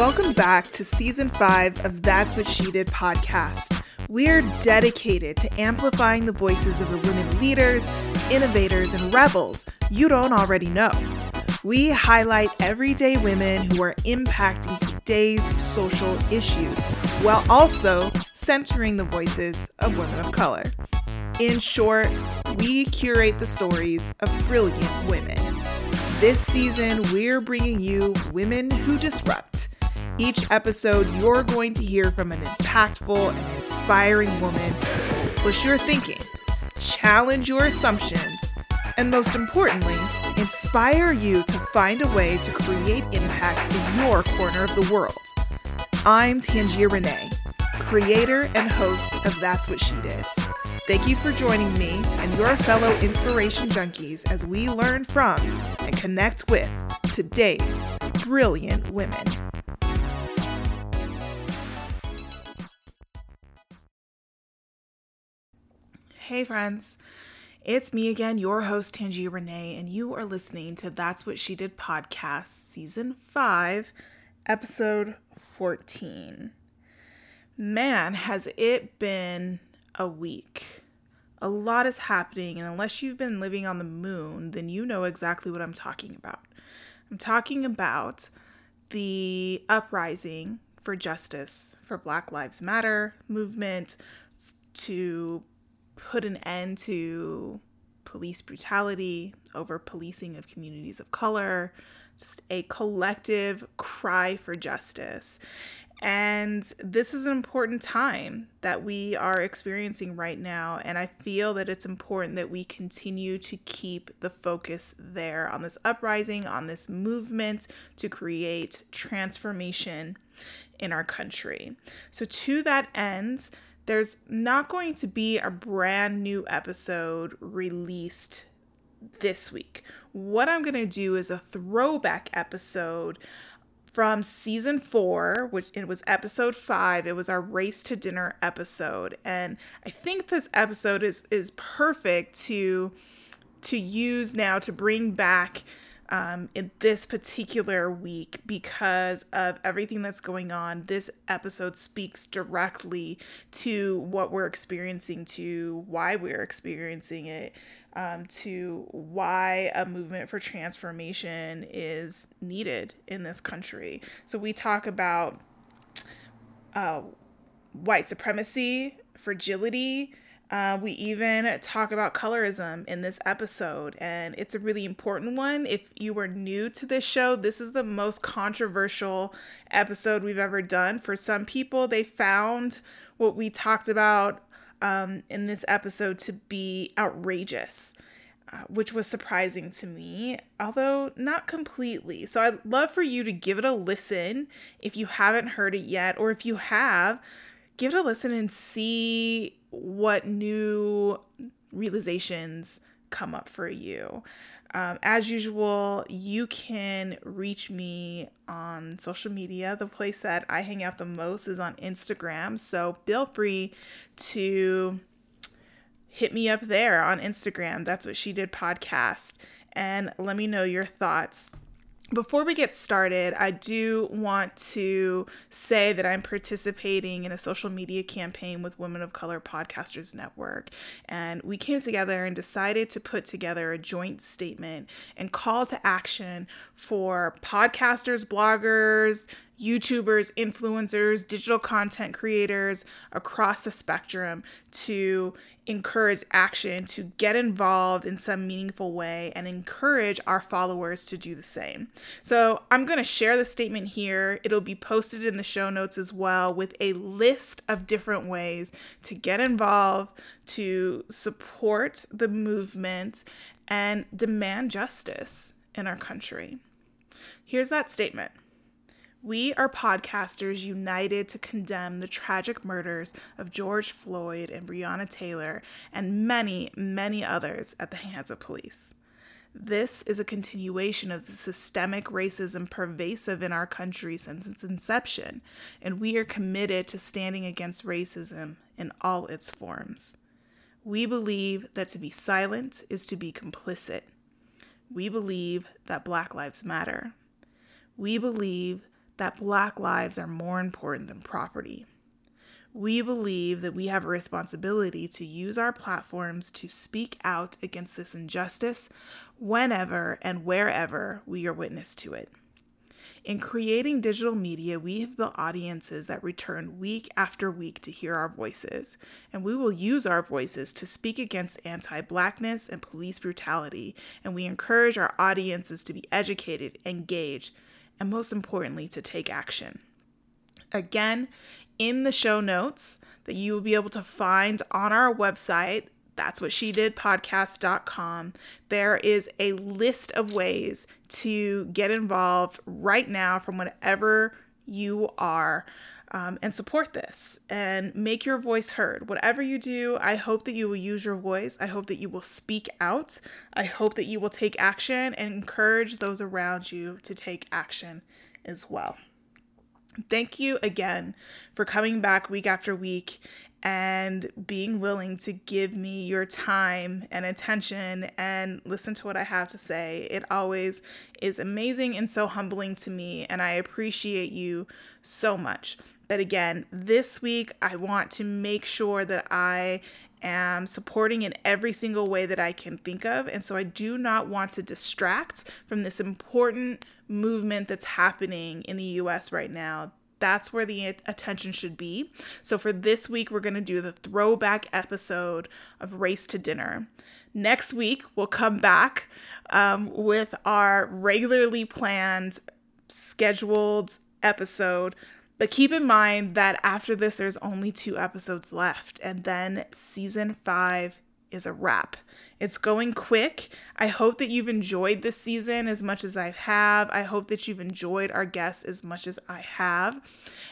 Welcome back to season five of That's What She Did podcast. We're dedicated to amplifying the voices of the women leaders, innovators, and rebels you don't already know. We highlight everyday women who are impacting today's social issues while also centering the voices of women of color. In short, we curate the stories of brilliant women. This season, we're bringing you Women Who Disrupt. Each episode, you're going to hear from an impactful and inspiring woman push your thinking, challenge your assumptions, and most importantly, inspire you to find a way to create impact in your corner of the world. I'm Tangier Renee, creator and host of That's What She Did. Thank you for joining me and your fellow inspiration junkies as we learn from and connect with today's brilliant women. Hey, friends. It's me again, your host, Tangier Renee, and you are listening to That's What She Did podcast, season 5, episode 14. Man, has it been a week. A lot is happening, and unless you've been living on the moon, then you know exactly what I'm talking about. I'm talking about the uprising for justice for Black Lives Matter movement to put an end to police brutality over policing of communities of color, just a collective cry for justice. And this is an important time that we are experiencing right now. And I feel that it's important that we continue to keep the focus there on this uprising, on this movement to create transformation in our country. So, to that end, there's not going to be a brand new episode released this week. What I'm going to do is a throwback episode from season four, which it was episode five. It was our race to dinner episode, and I think this episode is is perfect to to use now to bring back um, in this particular week because of everything that's going on. This episode speaks directly to what we're experiencing, to why we're experiencing it, um, to why a movement for transformation is needed in this country. So we talk about uh, white supremacy, fragility. Uh, we even talk about colorism in this episode, and it's a really important one. If you were new to this show, this is the most controversial episode we've ever done. For some people, they found what we talked about um, in this episode to be outrageous, uh, which was surprising to me, although not completely. So I'd love for you to give it a listen if you haven't heard it yet, or if you have, give it a listen and see what new realizations come up for you. Um, as usual, you can reach me on social media. The place that I hang out the most is on Instagram. So feel free to hit me up there on Instagram. That's what she did podcast. And let me know your thoughts before we get started, I do want to say that I'm participating in a social media campaign with Women of Color Podcasters Network. And we came together and decided to put together a joint statement and call to action for podcasters, bloggers, YouTubers, influencers, digital content creators across the spectrum to encourage action, to get involved in some meaningful way, and encourage our followers to do the same. So, I'm going to share the statement here. It'll be posted in the show notes as well with a list of different ways to get involved, to support the movement, and demand justice in our country. Here's that statement. We are podcasters united to condemn the tragic murders of George Floyd and Breonna Taylor and many, many others at the hands of police. This is a continuation of the systemic racism pervasive in our country since its inception, and we are committed to standing against racism in all its forms. We believe that to be silent is to be complicit. We believe that Black Lives Matter. We believe that Black lives are more important than property. We believe that we have a responsibility to use our platforms to speak out against this injustice whenever and wherever we are witness to it. In creating digital media, we have built audiences that return week after week to hear our voices, and we will use our voices to speak against anti Blackness and police brutality. And we encourage our audiences to be educated, engaged, and most importantly, to take action. Again, in the show notes that you will be able to find on our website, that's what she did podcast.com. There is a list of ways to get involved right now from whenever you are. Um, and support this and make your voice heard. Whatever you do, I hope that you will use your voice. I hope that you will speak out. I hope that you will take action and encourage those around you to take action as well. Thank you again for coming back week after week and being willing to give me your time and attention and listen to what I have to say. It always is amazing and so humbling to me, and I appreciate you so much. But again, this week I want to make sure that I am supporting in every single way that I can think of. And so I do not want to distract from this important movement that's happening in the US right now. That's where the attention should be. So for this week, we're going to do the throwback episode of Race to Dinner. Next week, we'll come back um, with our regularly planned, scheduled episode but keep in mind that after this, there's only two episodes left, and then season five is a wrap. It's going quick. I hope that you've enjoyed this season as much as I have. I hope that you've enjoyed our guests as much as I have.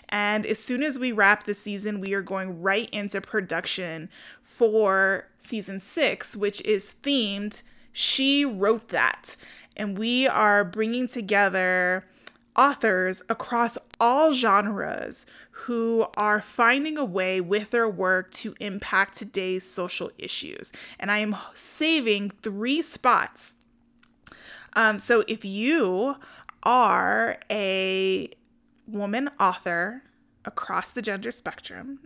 And as soon as we wrap the season, we are going right into production for season six, which is themed She Wrote That. And we are bringing together authors across all genres who are finding a way with their work to impact today's social issues. And I am saving three spots. Um, so if you are a woman author across the gender spectrum,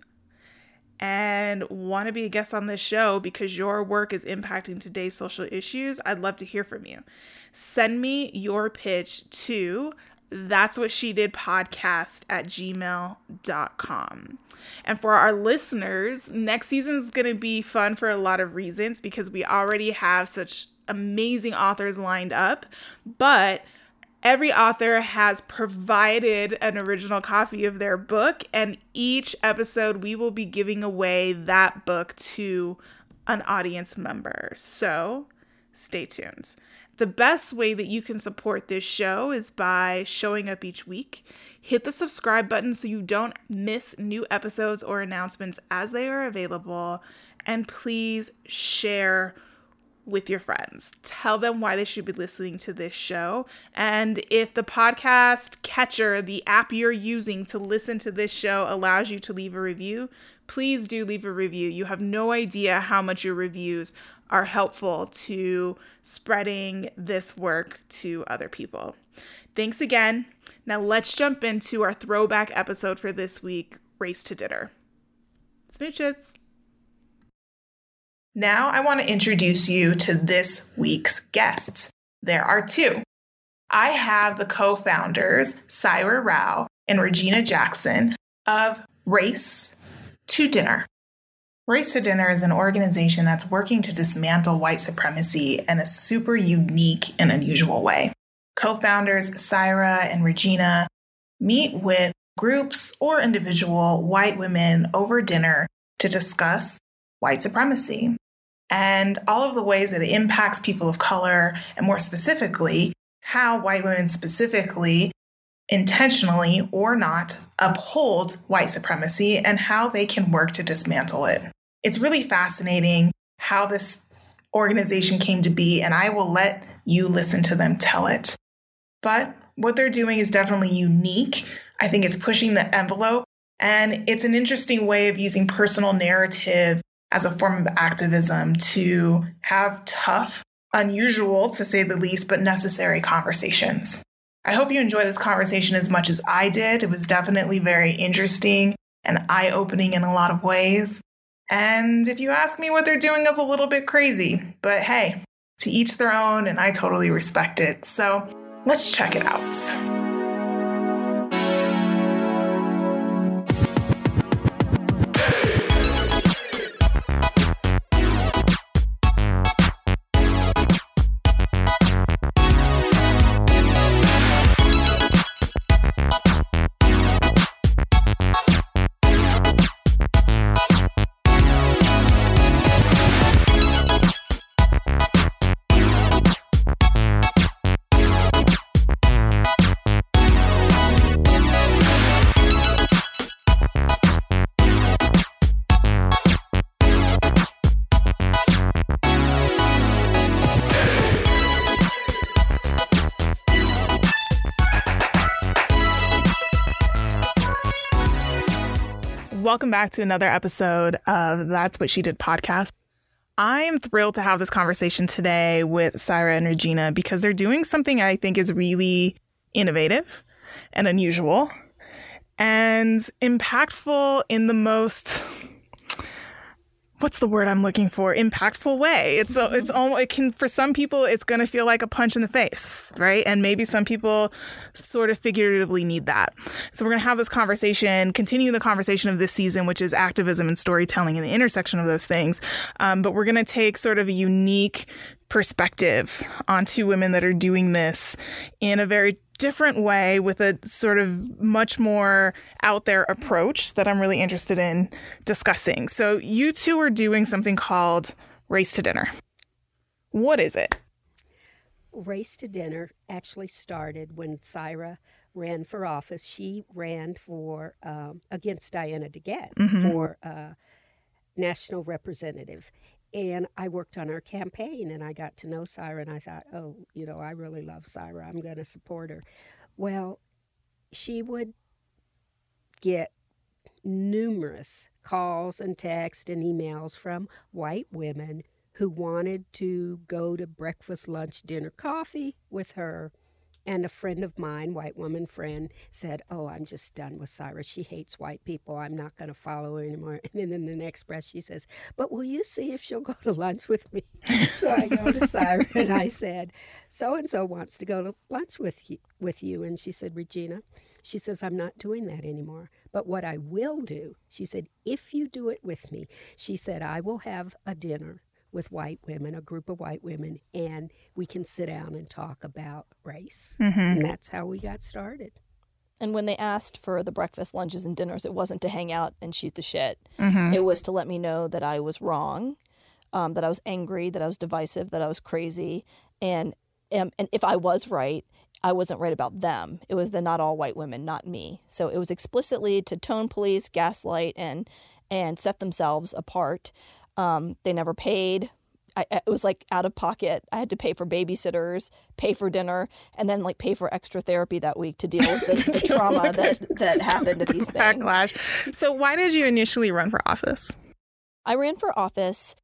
and want to be a guest on this show because your work is impacting today's social issues, I'd love to hear from you. Send me your pitch to that's what she did podcast at gmail.com. And for our listeners, next season is going to be fun for a lot of reasons because we already have such amazing authors lined up, but every author has provided an original copy of their book, and each episode we will be giving away that book to an audience member. So stay tuned. The best way that you can support this show is by showing up each week. Hit the subscribe button so you don't miss new episodes or announcements as they are available. And please share with your friends. Tell them why they should be listening to this show. And if the podcast catcher, the app you're using to listen to this show, allows you to leave a review, please do leave a review. You have no idea how much your reviews are helpful to spreading this work to other people. Thanks again. Now let's jump into our throwback episode for this week Race to Dinner. Smooches. Now I want to introduce you to this week's guests. There are two. I have the co founders, Saira Rao and Regina Jackson, of Race to Dinner. Race to Dinner is an organization that's working to dismantle white supremacy in a super unique and unusual way. Co founders Saira and Regina meet with groups or individual white women over dinner to discuss white supremacy and all of the ways that it impacts people of color, and more specifically, how white women specifically, intentionally or not, uphold white supremacy and how they can work to dismantle it. It's really fascinating how this organization came to be, and I will let you listen to them tell it. But what they're doing is definitely unique. I think it's pushing the envelope, and it's an interesting way of using personal narrative as a form of activism to have tough, unusual to say the least, but necessary conversations. I hope you enjoy this conversation as much as I did. It was definitely very interesting and eye opening in a lot of ways. And if you ask me, what they're doing is a little bit crazy, but hey, to each their own, and I totally respect it. So let's check it out. Welcome back to another episode of That's What She Did podcast. I am thrilled to have this conversation today with Saira and Regina because they're doing something I think is really innovative and unusual and impactful in the most what's the word I'm looking for? Impactful way. It's a, it's almost it can for some people it's going to feel like a punch in the face, right? And maybe some people sort of figuratively need that. So we're going to have this conversation, continue the conversation of this season, which is activism and storytelling and the intersection of those things. Um, but we're going to take sort of a unique perspective on two women that are doing this in a very different way with a sort of much more out there approach that I'm really interested in discussing. So, you two are doing something called Race to Dinner. What is it? Race to Dinner actually started when Saira ran for office. She ran for um, against Diana DeGette mm-hmm. for uh, national representative, and I worked on her campaign and I got to know Saira and I thought, oh, you know, I really love Saira. I'm going to support her. Well, she would get numerous calls and texts and emails from white women who wanted to go to breakfast, lunch, dinner, coffee with her and a friend of mine, white woman friend, said, Oh, I'm just done with Cyrus. She hates white people. I'm not going to follow her anymore. And then in the next breath, she says, But will you see if she'll go to lunch with me? so I go to Cyrus and I said, So and so wants to go to lunch with you, with you. And she said, Regina, she says, I'm not doing that anymore. But what I will do, she said, if you do it with me, she said, I will have a dinner with white women, a group of white women, and we can sit down and talk about race. Mm-hmm. And that's how we got started. And when they asked for the breakfast, lunches, and dinners, it wasn't to hang out and shoot the shit. Mm-hmm. It was to let me know that I was wrong, um, that I was angry, that I was divisive, that I was crazy. And, and, um, and if I was right, I wasn't right about them. It was the not all white women, not me. So it was explicitly to tone police, gaslight, and and set themselves apart. Um, they never paid. I, it was like out of pocket. I had to pay for babysitters, pay for dinner, and then like pay for extra therapy that week to deal with the, the trauma that that happened to these things. Backlash. So, why did you initially run for office? I ran for office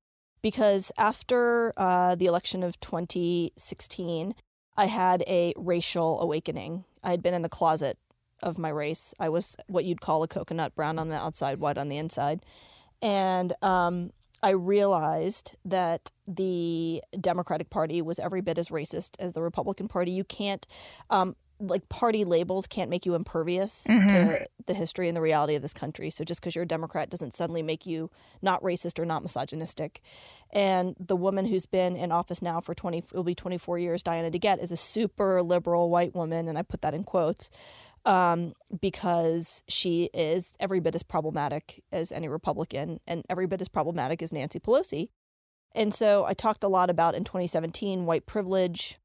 because after uh, the election of 2016, I had a racial awakening. I had been in the closet of my race. I was what you'd call a coconut, brown on the outside, white on the inside, and um, I realized that the Democratic Party was every bit as racist as the Republican Party. You can't, um, like, party labels can't make you impervious mm-hmm. to the history and the reality of this country. So just because you're a Democrat doesn't suddenly make you not racist or not misogynistic. And the woman who's been in office now for 20, it will be 24 years, Diana DeGette, is a super liberal white woman, and I put that in quotes um, because she is every bit as problematic as any Republican and every bit as problematic as Nancy Pelosi. And so I talked a lot about in 2017 white privilege,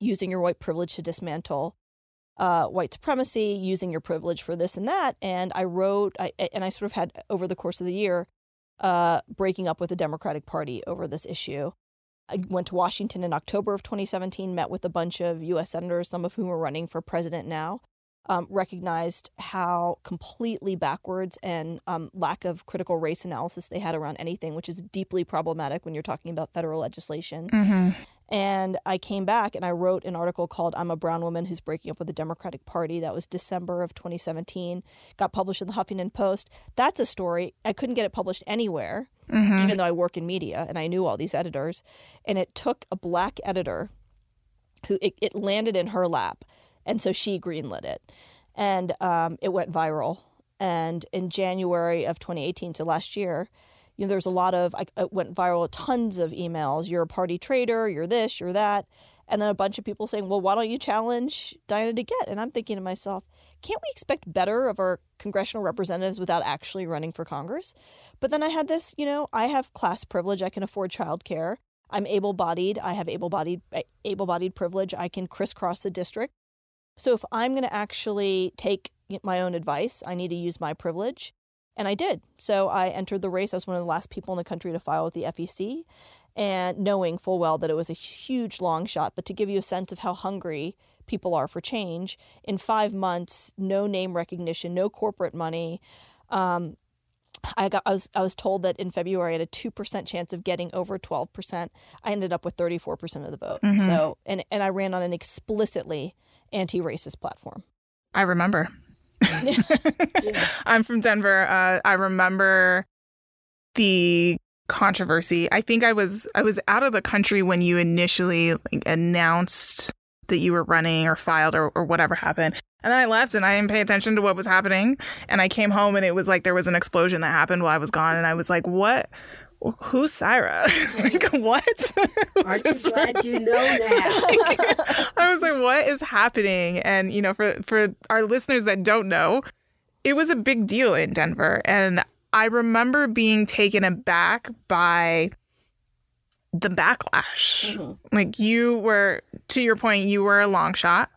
using your white privilege to dismantle uh, white supremacy, using your privilege for this and that. And I wrote, I, and I sort of had over the course of the year, uh, breaking up with the Democratic Party over this issue. I went to Washington in October of 2017, met with a bunch of U.S. senators, some of whom are running for president now, um, recognized how completely backwards and um, lack of critical race analysis they had around anything, which is deeply problematic when you're talking about federal legislation. Mm-hmm. And I came back and I wrote an article called I'm a Brown Woman Who's Breaking Up with the Democratic Party. That was December of 2017. Got published in the Huffington Post. That's a story. I couldn't get it published anywhere, mm-hmm. even though I work in media and I knew all these editors. And it took a black editor who it, it landed in her lap. And so she greenlit it. And um, it went viral. And in January of 2018, so last year, you know, there's a lot of, I, it went viral, tons of emails. You're a party traitor, you're this, you're that. And then a bunch of people saying, well, why don't you challenge Diana DeGette? And I'm thinking to myself, can't we expect better of our congressional representatives without actually running for Congress? But then I had this, you know, I have class privilege. I can afford childcare. I'm able-bodied. I have able-bodied able-bodied privilege. I can crisscross the district. So if I'm going to actually take my own advice, I need to use my privilege. And I did. So I entered the race. I was one of the last people in the country to file with the FEC, and knowing full well that it was a huge long shot. But to give you a sense of how hungry people are for change, in five months, no name recognition, no corporate money. Um, I got. I was. I was told that in February I had a two percent chance of getting over twelve percent. I ended up with thirty four percent of the vote. Mm-hmm. So, and and I ran on an explicitly anti racist platform. I remember. I'm from Denver. Uh, I remember the controversy. I think I was I was out of the country when you initially like, announced that you were running or filed or, or whatever happened. And then I left and I didn't pay attention to what was happening. And I came home and it was like there was an explosion that happened while I was gone. And I was like, what? Who's Saira? like, what? Aren't you glad you know now? like, I was like, what is happening? And, you know, for, for our listeners that don't know, it was a big deal in Denver. And I remember being taken aback by the backlash. Mm-hmm. Like, you were, to your point, you were a long shot.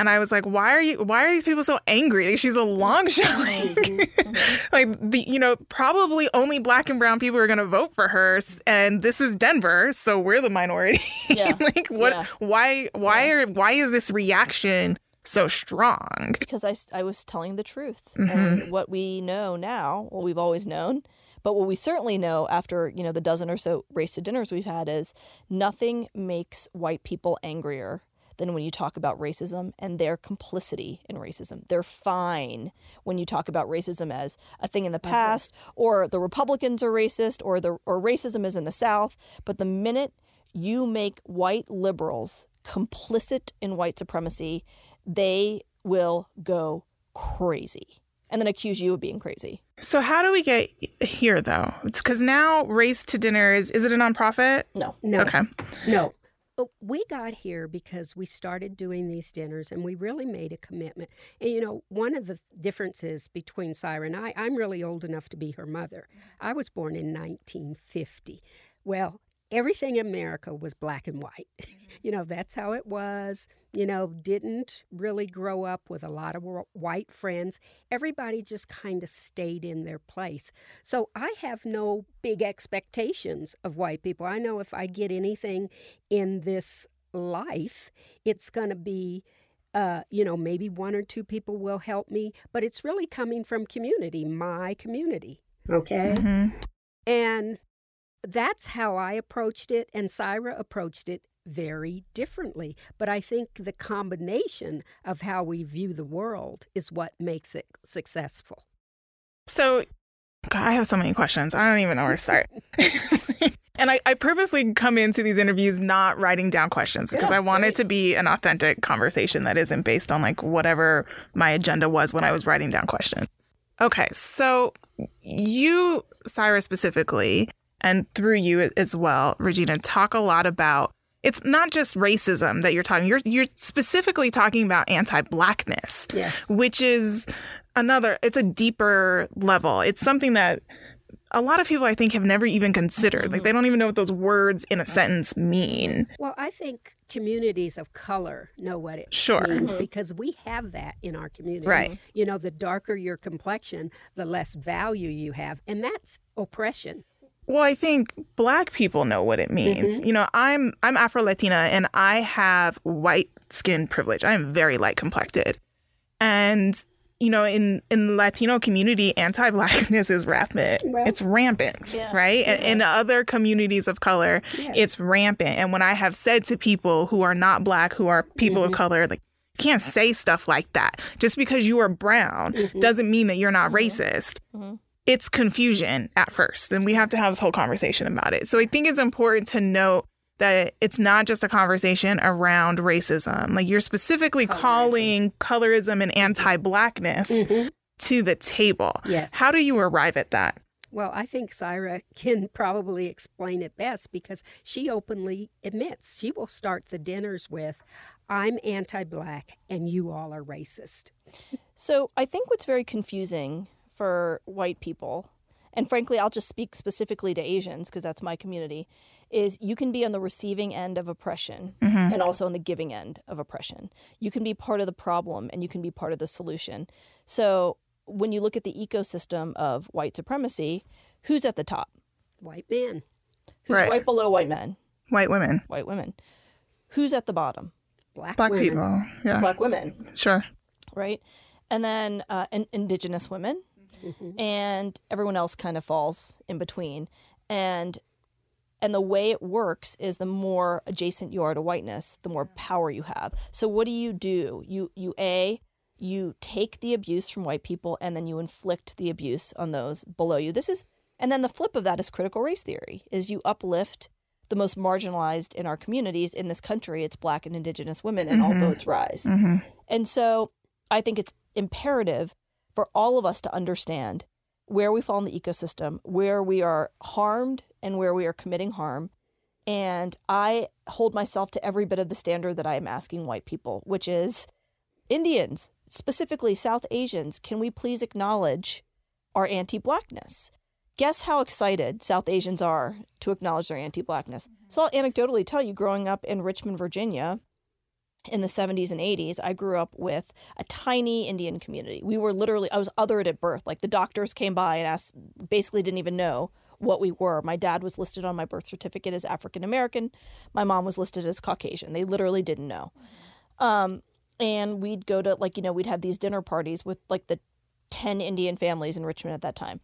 And I was like, why are you why are these people so angry? Like she's a long shot. Mm-hmm. like the you know, probably only black and brown people are gonna vote for her and this is Denver, so we're the minority. Yeah. like what yeah. why why yeah. are why is this reaction so strong? Because I, I was telling the truth. Mm-hmm. And what we know now, well we've always known, but what we certainly know after, you know, the dozen or so race to dinners we've had is nothing makes white people angrier than when you talk about racism and their complicity in racism. They're fine when you talk about racism as a thing in the mm-hmm. past, or the Republicans are racist, or the or racism is in the South. But the minute you make white liberals complicit in white supremacy, they will go crazy and then accuse you of being crazy. So how do we get here though? It's because now Race to Dinner is is it a nonprofit? No. No. Okay. No. But we got here because we started doing these dinners and we really made a commitment. And you know, one of the differences between Saira and I, I'm really old enough to be her mother. I was born in 1950. Well, everything in America was black and white. you know, that's how it was. You know, didn't really grow up with a lot of white friends. Everybody just kind of stayed in their place. So I have no big expectations of white people. I know if I get anything in this life, it's going to be. Uh, you know, maybe one or two people will help me, but it's really coming from community, my community. Okay. Mm-hmm. And that's how I approached it, and Saira approached it very differently. But I think the combination of how we view the world is what makes it successful. So, God, I have so many questions. I don't even know where to start. and I, I, purposely come into these interviews not writing down questions because yeah, I want right. it to be an authentic conversation that isn't based on like whatever my agenda was when I was writing down questions. Okay, so you, Saira specifically, and through you as well, Regina, talk a lot about it's not just racism that you're talking. You're you're specifically talking about anti-blackness, yes. which is another. It's a deeper level. It's something that a lot of people I think have never even considered. Mm-hmm. Like they don't even know what those words in a sentence mean. Well, I think communities of color know what it sure. means mm-hmm. because we have that in our community. Right. You know, the darker your complexion, the less value you have, and that's oppression. Well, I think black people know what it means. Mm-hmm. You know, I'm I'm Afro Latina and I have white skin privilege. I am very light complected. And you know, in in the Latino community, anti-blackness is rampant. Well, it's rampant, yeah, right? And in other communities of color, Yes. it's rampant. And when I have said to people who are not black, who are people Mm-hmm. of color, like you can't say stuff like that. Just because you are brown Mm-hmm. doesn't mean that you're not racist. It's confusion at first, and we have to have this whole conversation about it. So I think it's important to note that it's not just a conversation around racism. Like you're specifically Colorism. calling colorism and anti-blackness Mhm. to the table. Yes. How do you arrive at that? Well, I think Saira can probably explain it best because she openly admits she will start the dinners with, I'm anti black and you all are racist. So I think what's very confusing for white people, and frankly, I'll just speak specifically to Asians because that's my community, is you can be on the receiving end of oppression and also on the giving end of oppression. You can be part of the problem and you can be part of the solution. So when you look at the ecosystem of white supremacy, who's at the top? White men, Who's Right. right below white men? White women, White women. Who's at the bottom? black, black women. people. Yeah, Black women. sure. right? And then uh, in- indigenous women, Mm-hmm. and everyone else kind of falls in between. And and the way it works is the more adjacent you are to whiteness, the more power you have. So what do you do? You you a you take the abuse from white people and then you inflict the abuse on those below you. This is and then the flip of that is critical race theory is you uplift the most marginalized in our communities in this country it's black and indigenous women and all mm-hmm. boats rise. Mm-hmm. And so I think it's imperative for all of us to understand where we fall in the ecosystem, where we are harmed and where we are committing harm. And I hold myself to every bit of the standard that I am asking white people, which is Indians, specifically South Asians, can we please acknowledge our anti blackness? Guess how excited South Asians are to acknowledge their anti blackness. Mm-hmm. So I'll anecdotally tell you, growing up in Richmond, Virginia, in the 70s and 80s, I grew up with a tiny Indian community. We were literally, I was othered at birth. Like the doctors came by and asked, basically didn't even know what we were. My dad was listed on my birth certificate as African American. My mom was listed as Caucasian. They literally didn't know. Um, and we'd go to, like, you know, we'd have these dinner parties with like the 10 Indian families in Richmond at that time.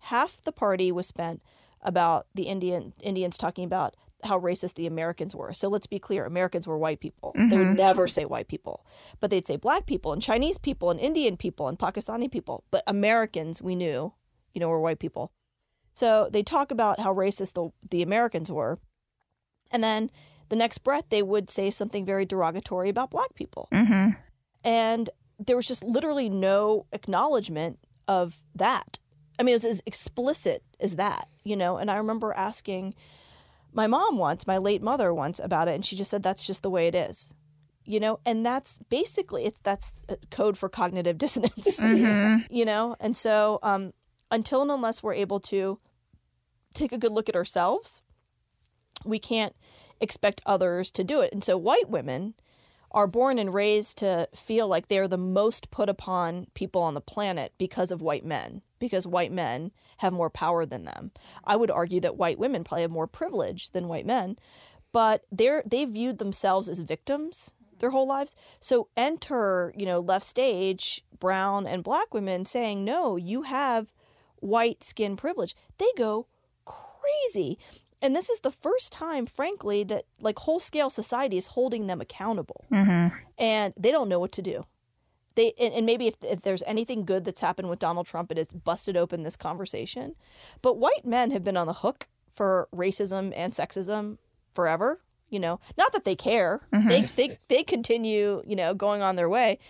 Half the party was spent about the Indian Indians talking about how racist the Americans were. So let's be clear, Americans were white people. They would never say white people. But they'd say black people and Chinese people and Indian people and Pakistani people. But Americans we knew, you know, were white people. So they talk about how racist the the Americans were. And then the next breath they would say something very derogatory about black people. Mm-hmm. And there was just literally no acknowledgement of that. I mean, it was as explicit as that, you know. And I remember asking my mom once, my late mother once, about it, and she just said, "That's just the way it is," you know. And that's basically it's that's code for cognitive dissonance, you know. And so, um, until and unless we're able to take a good look at ourselves, we can't expect others to do it. And so, white women are born and raised to feel like they're the most put upon people on the planet because of white men, because white men have more power than them. I would argue that white women probably have more privilege than white men, but they're they viewed themselves as victims their whole lives. So enter, you know, left stage brown and black women saying, "No, you have white skin privilege." They go crazy. And this is the first time, frankly, that like whole scale society is holding them accountable, mm-hmm. and they don't know what to do. They and, and maybe if, if there's anything good that's happened with Donald Trump, it has busted open this conversation. But white men have been on the hook for racism and sexism forever. You know, not that they care. Mm-hmm. They they they continue, you know, going on their way.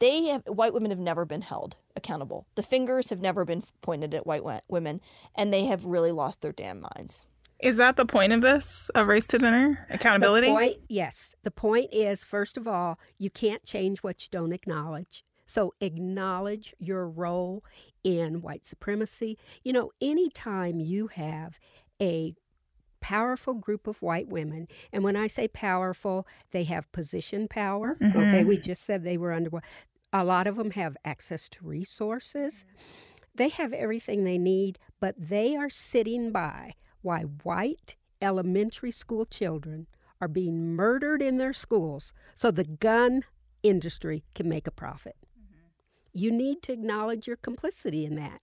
They have white women have never been held accountable. The fingers have never been pointed at white women, and they have really lost their damn minds. Is that the point of this, of Race to Dinner? Accountability? The point, yes. The point is, first of all, you can't change what you don't acknowledge. So acknowledge your role in white supremacy. You know, anytime you have a powerful group of white women, and when I say powerful, they have position power. Mm-hmm. Okay, we just said they were under. A lot of them have access to resources. They have everything they need, but they are sitting by why white elementary school children are being murdered in their schools so the gun industry can make a profit. Mm-hmm. You need to acknowledge your complicity in that.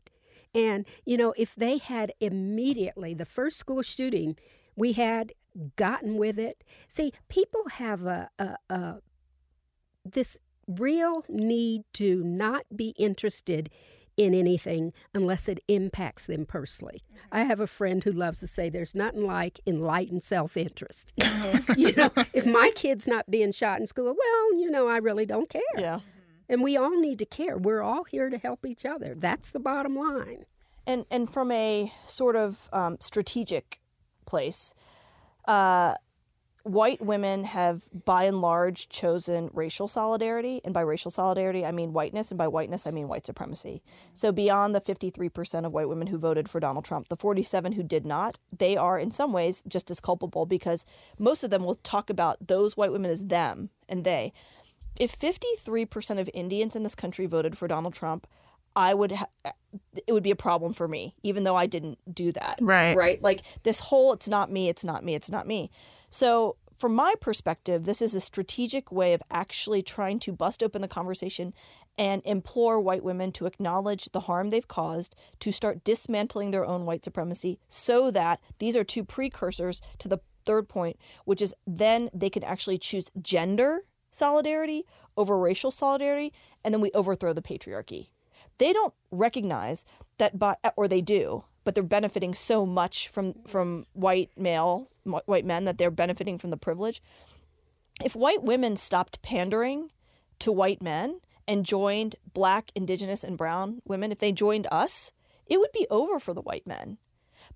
And, you know, if they had immediately, the first school shooting, we had gotten with it. See, people have a, a, a this real need to not be interested in anything unless it impacts them personally. Mm-hmm. I have a friend who loves to say there's nothing like enlightened self interest. Mm-hmm. you know, if my kid's not being shot in school, well, you know, I really don't care. Yeah. And we all need to care. We're all here to help each other. That's the bottom line. And and from a sort of um, strategic place, uh, white women have by and large chosen racial solidarity and by racial solidarity i mean whiteness and by whiteness i mean white supremacy so beyond the 53% of white women who voted for donald trump the 47 who did not they are in some ways just as culpable because most of them will talk about those white women as them and they if 53% of indians in this country voted for donald trump I would ha- it would be a problem for me even though I didn't do that. Right. Right? Like this whole it's not me, it's not me, it's not me. So, from my perspective, this is a strategic way of actually trying to bust open the conversation and implore white women to acknowledge the harm they've caused, to start dismantling their own white supremacy, so that these are two precursors to the third point, which is then they can actually choose gender solidarity over racial solidarity, and then we overthrow the patriarchy. They don't recognize that, by, or they do, but they're benefiting so much from from white male white men that they're benefiting from the privilege. If white women stopped pandering to white men and joined black, indigenous, and brown women, if they joined us, it would be over for the white men.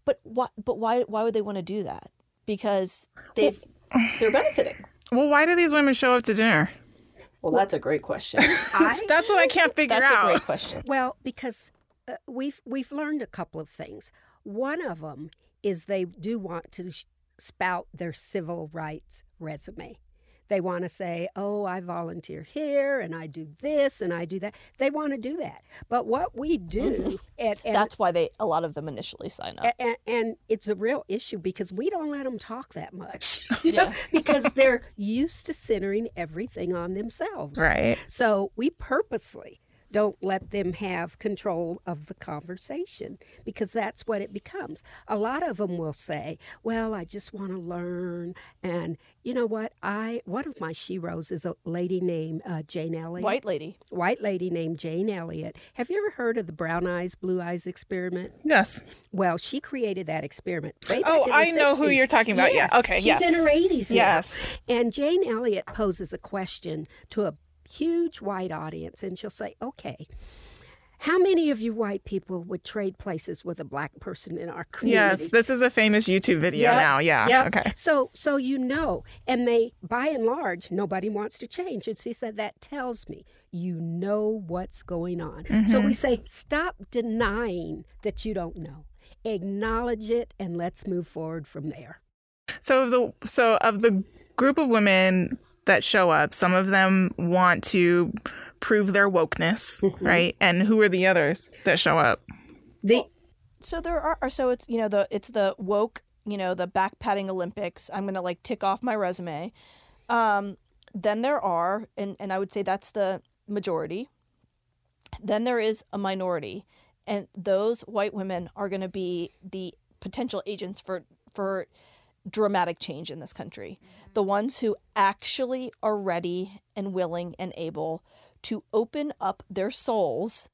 But why? But why? Why would they want to do that? Because they've they're benefiting. Well, why do these women show up to dinner? Well, that's a great question. I, That's what I can't figure that's out. a great question. well, because uh, we've we've learned a couple of things. One of them is they do want to sh- spout their civil rights resume. They want to say, "Oh, I volunteer here and I do this and I do that." They want to do that. But what we do, and, and That's why they a lot of them initially sign up. and, and it's a real issue because we don't let them talk that much, you know, because they're used to centering everything on themselves. Right. So we purposely don't let them have control of the conversation because that's what it becomes. A lot of them will say, "Well, I just want to learn," and you know what? I one of my sheroes is a lady named uh, Jane Elliott, White lady. white lady named Jane Elliott. Have you ever heard of the brown eyes, blue eyes experiment? Yes. Well, she created that experiment. Oh, back in I know who you're talking about. Yeah, Yes, okay, She's yes. in her 80s now. Yes. And Jane Elliott poses a question to a huge white audience, and she'll say, "Okay, how many of you white people would trade places with a black person in our community?" Yes. This is a famous YouTube video Yep, now. Yeah. yep. Okay. So, so you know, and they, by and large, nobody wants to change. And she said that tells me you know what's going on. So Mm-hmm. we say, stop denying that you don't know. Acknowledge it, and let's move forward from there. So of the so of the group of women that show up, some of them want to prove their wokeness, Mm-hmm. right? And who are the others that show up? The so there are so it's you know the it's the woke you know the back patting olympics i'm gonna like tick off my resume um then there are and and i would say that's the majority then there is a minority and those white women are going to be the potential agents for for dramatic change in this country the ones who actually are ready and willing and able to open up their souls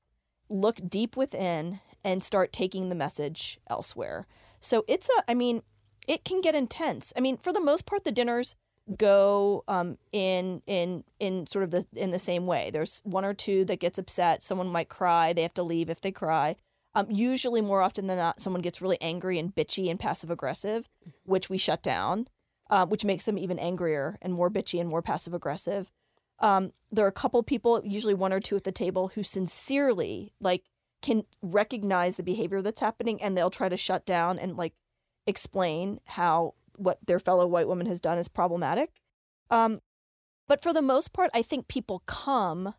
look deep within and start taking the message elsewhere. So it's a, I mean, it can get intense. I mean, for the most part, the dinners go um, in in in sort of the in the same way. There's one or two that gets upset. Someone might cry. They have to leave if they cry. Um, usually, more often than not, someone gets really angry and bitchy and passive aggressive, which we shut down, uh, which makes them even angrier and more bitchy and more passive aggressive. Um, there are a couple people, usually one or two at the table, who sincerely like can recognize the behavior that's happening, and they'll try to shut down and like explain how what their fellow white woman has done is problematic. Um, but for the most part, I think people come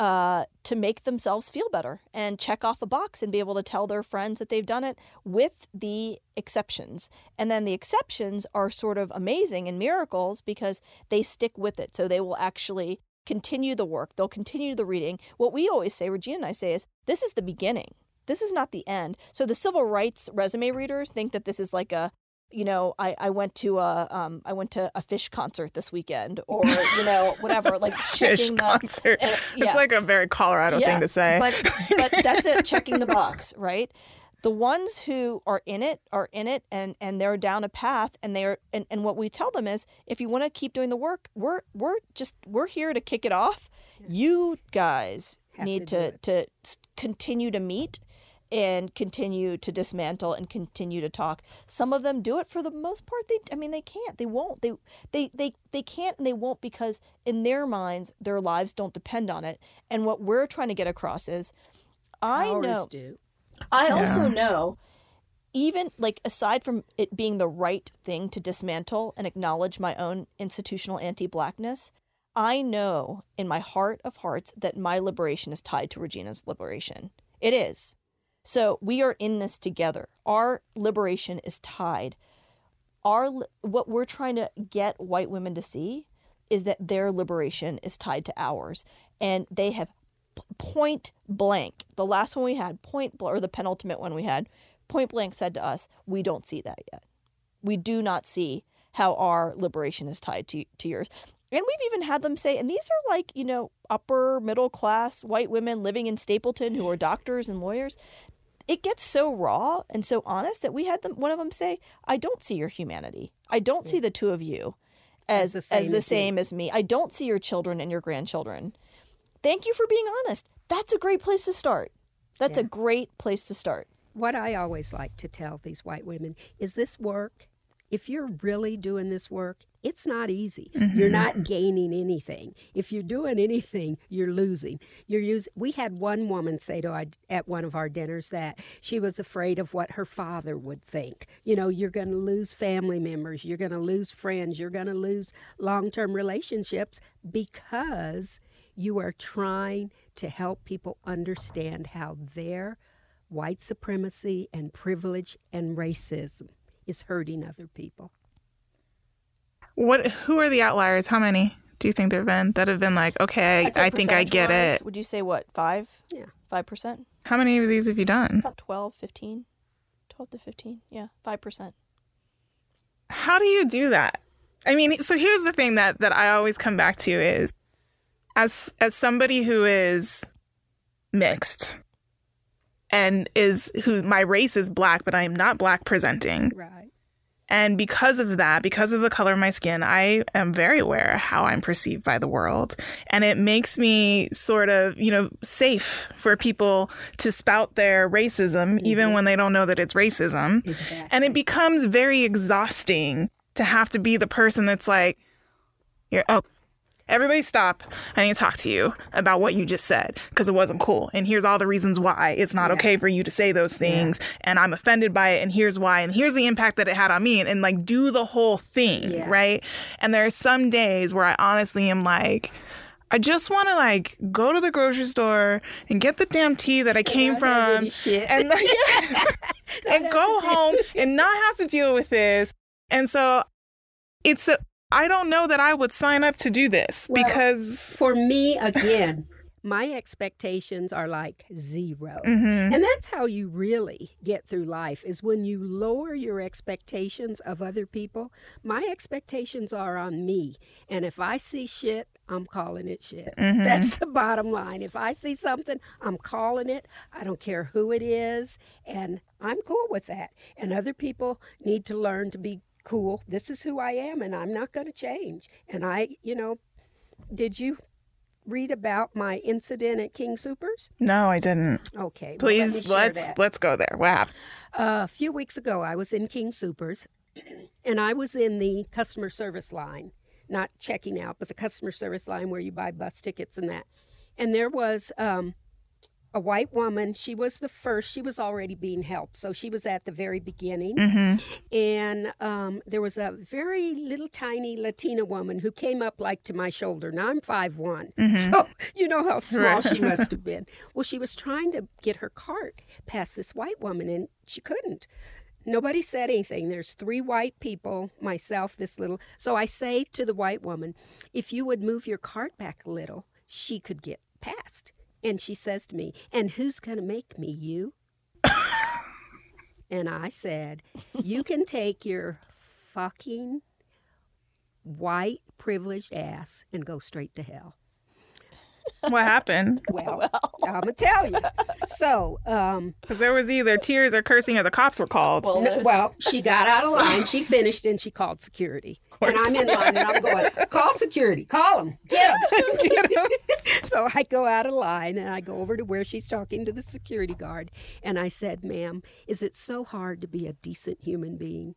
uh, to make themselves feel better and check off a box and be able to tell their friends that they've done it with the exceptions. And then the exceptions are sort of amazing and miracles because they stick with it. So they will actually continue the work, they'll continue the reading. What we always say, Regina and I say, is this is the beginning. This is not the end. So the civil rights resume readers think that this is like a you know, I, I went to a um I went to a Phish concert this weekend, or you know, whatever, like checking Phish the concert. uh, It's like a very Colorado Yeah, thing to say. But but that's it, checking the box, right? The ones who are in it are in it and and they're down a path and they're and, and what we tell them is if you want to keep doing the work, we're we're just we're here to kick it off. You guys Have need to to to continue to meet and continue to dismantle and continue to talk. Some of them do it for the most part. They, I mean, they can't. They won't. They, they, they, they can't and they won't because in their minds, their lives don't depend on it. And what we're trying to get across is, I Ours know. do. I also know, even like aside from it being the right thing to dismantle and acknowledge my own institutional anti-blackness, I know in my heart of hearts that my liberation is tied to Regina's liberation. It is. So we are in this together. Our liberation is tied. Our what we're trying to get white women to see is that their liberation is tied to ours, and they have point blank. The last one we had, point or the penultimate one we had, point blank said to us, "We don't see that yet. We do not see how our liberation is tied to to yours." And we've even had them say, and these are like, you know, upper middle class white women living in Stapleton who are doctors and lawyers. It gets so raw and so honest that we had them one of them say, I don't see your humanity. I don't see the two of you as As the the same same, as me." as me. I don't see your children and your grandchildren. Thank you for being honest. That's a great place to start. That's a great place to start. What I always like to tell these white women is this work, if you're really doing this work, it's not easy. You're mm-hmm. not gaining anything. If you're doing anything, you're losing. You're using. We had one woman say to I, at one of our dinners that she was afraid of what her father would think. You know, you're going to lose family members, you're going to lose friends, you're going to lose long-term relationships because you are trying to help people understand how their white supremacy and privilege and racism is hurting other people. What? Who are the outliers? How many do you think there've been that have been like, okay, I'd I think I get percentage-wise, it? Would you say what, five? Yeah. 5%? How many of these have you done? About 12, 15? 12 to 15. Yeah, 5%. How do you do that? I mean, so here's the thing that that I always come back to is as as somebody who is mixed and is who my race is black, but I am not black presenting. Right. And because of that, because of the color of my skin, I am very aware of how I'm perceived by the world. And it makes me sort of, you know, safe for people to spout their racism, even mm-hmm. when they don't know that it's racism. Exactly. And it becomes very exhausting to have to be the person that's like, you're, oh, everybody stop. I need to talk to you about what you just said because it wasn't cool. And here's all the reasons why it's not Yeah. okay for you to say those things. And I'm offended by it. And here's why. And here's the impact that it had on me. And, and like do the whole thing. Yeah. Right. And there are some days where I honestly am like, I just want to like go to the grocery store and get the damn tea that I came from and like, and go home and not have to deal with this. And so it's a, I don't know that I would sign up to do this Well, because For me, again, my expectations are like 0 Mhm. And that's how you really get through life is when you lower your expectations of other people. My expectations are on me. And if I see shit, I'm calling it shit. Mm-hmm. That's the bottom line. If I see something, I'm calling it. I don't care who it is. And I'm cool with that. And other people need to learn to be cool. This is who I am, and I'm not going to change. And I, you know, did you read about my incident at King Supers? no, I didn't. Okay. well, let Please let's let's go there. Wow. Uh, a few weeks ago, I was in King Supers, and I was in the customer service line, not checking out, but the customer service line where you buy bus tickets and that. And there was um, a white woman. She was the first. She was already being helped, so she was at the very beginning. hmm And um, there was a very little tiny Latina woman who came up like to my shoulder. Now I'm five so you know how small she must have been. Well, she was trying to get her cart past this white woman, and she couldn't. Nobody said anything. There's three white people, myself, this little. So I say to the white woman, if you would move your cart back a little, she could get past. And she says to me, and who's going to make me, you? and I said, you can take your fucking white privileged ass and go straight to hell. What happened? Well, I'm gonna tell you. So, um, Because there was either tears or cursing, or the cops were called. Well, no- well, she got out of line. She finished and she called security. And I'm in line and I'm going, call security, call them, get them. so I go out of line and I go over to where she's talking to the security guard. And I said, ma'am, is it so hard to be a decent human being?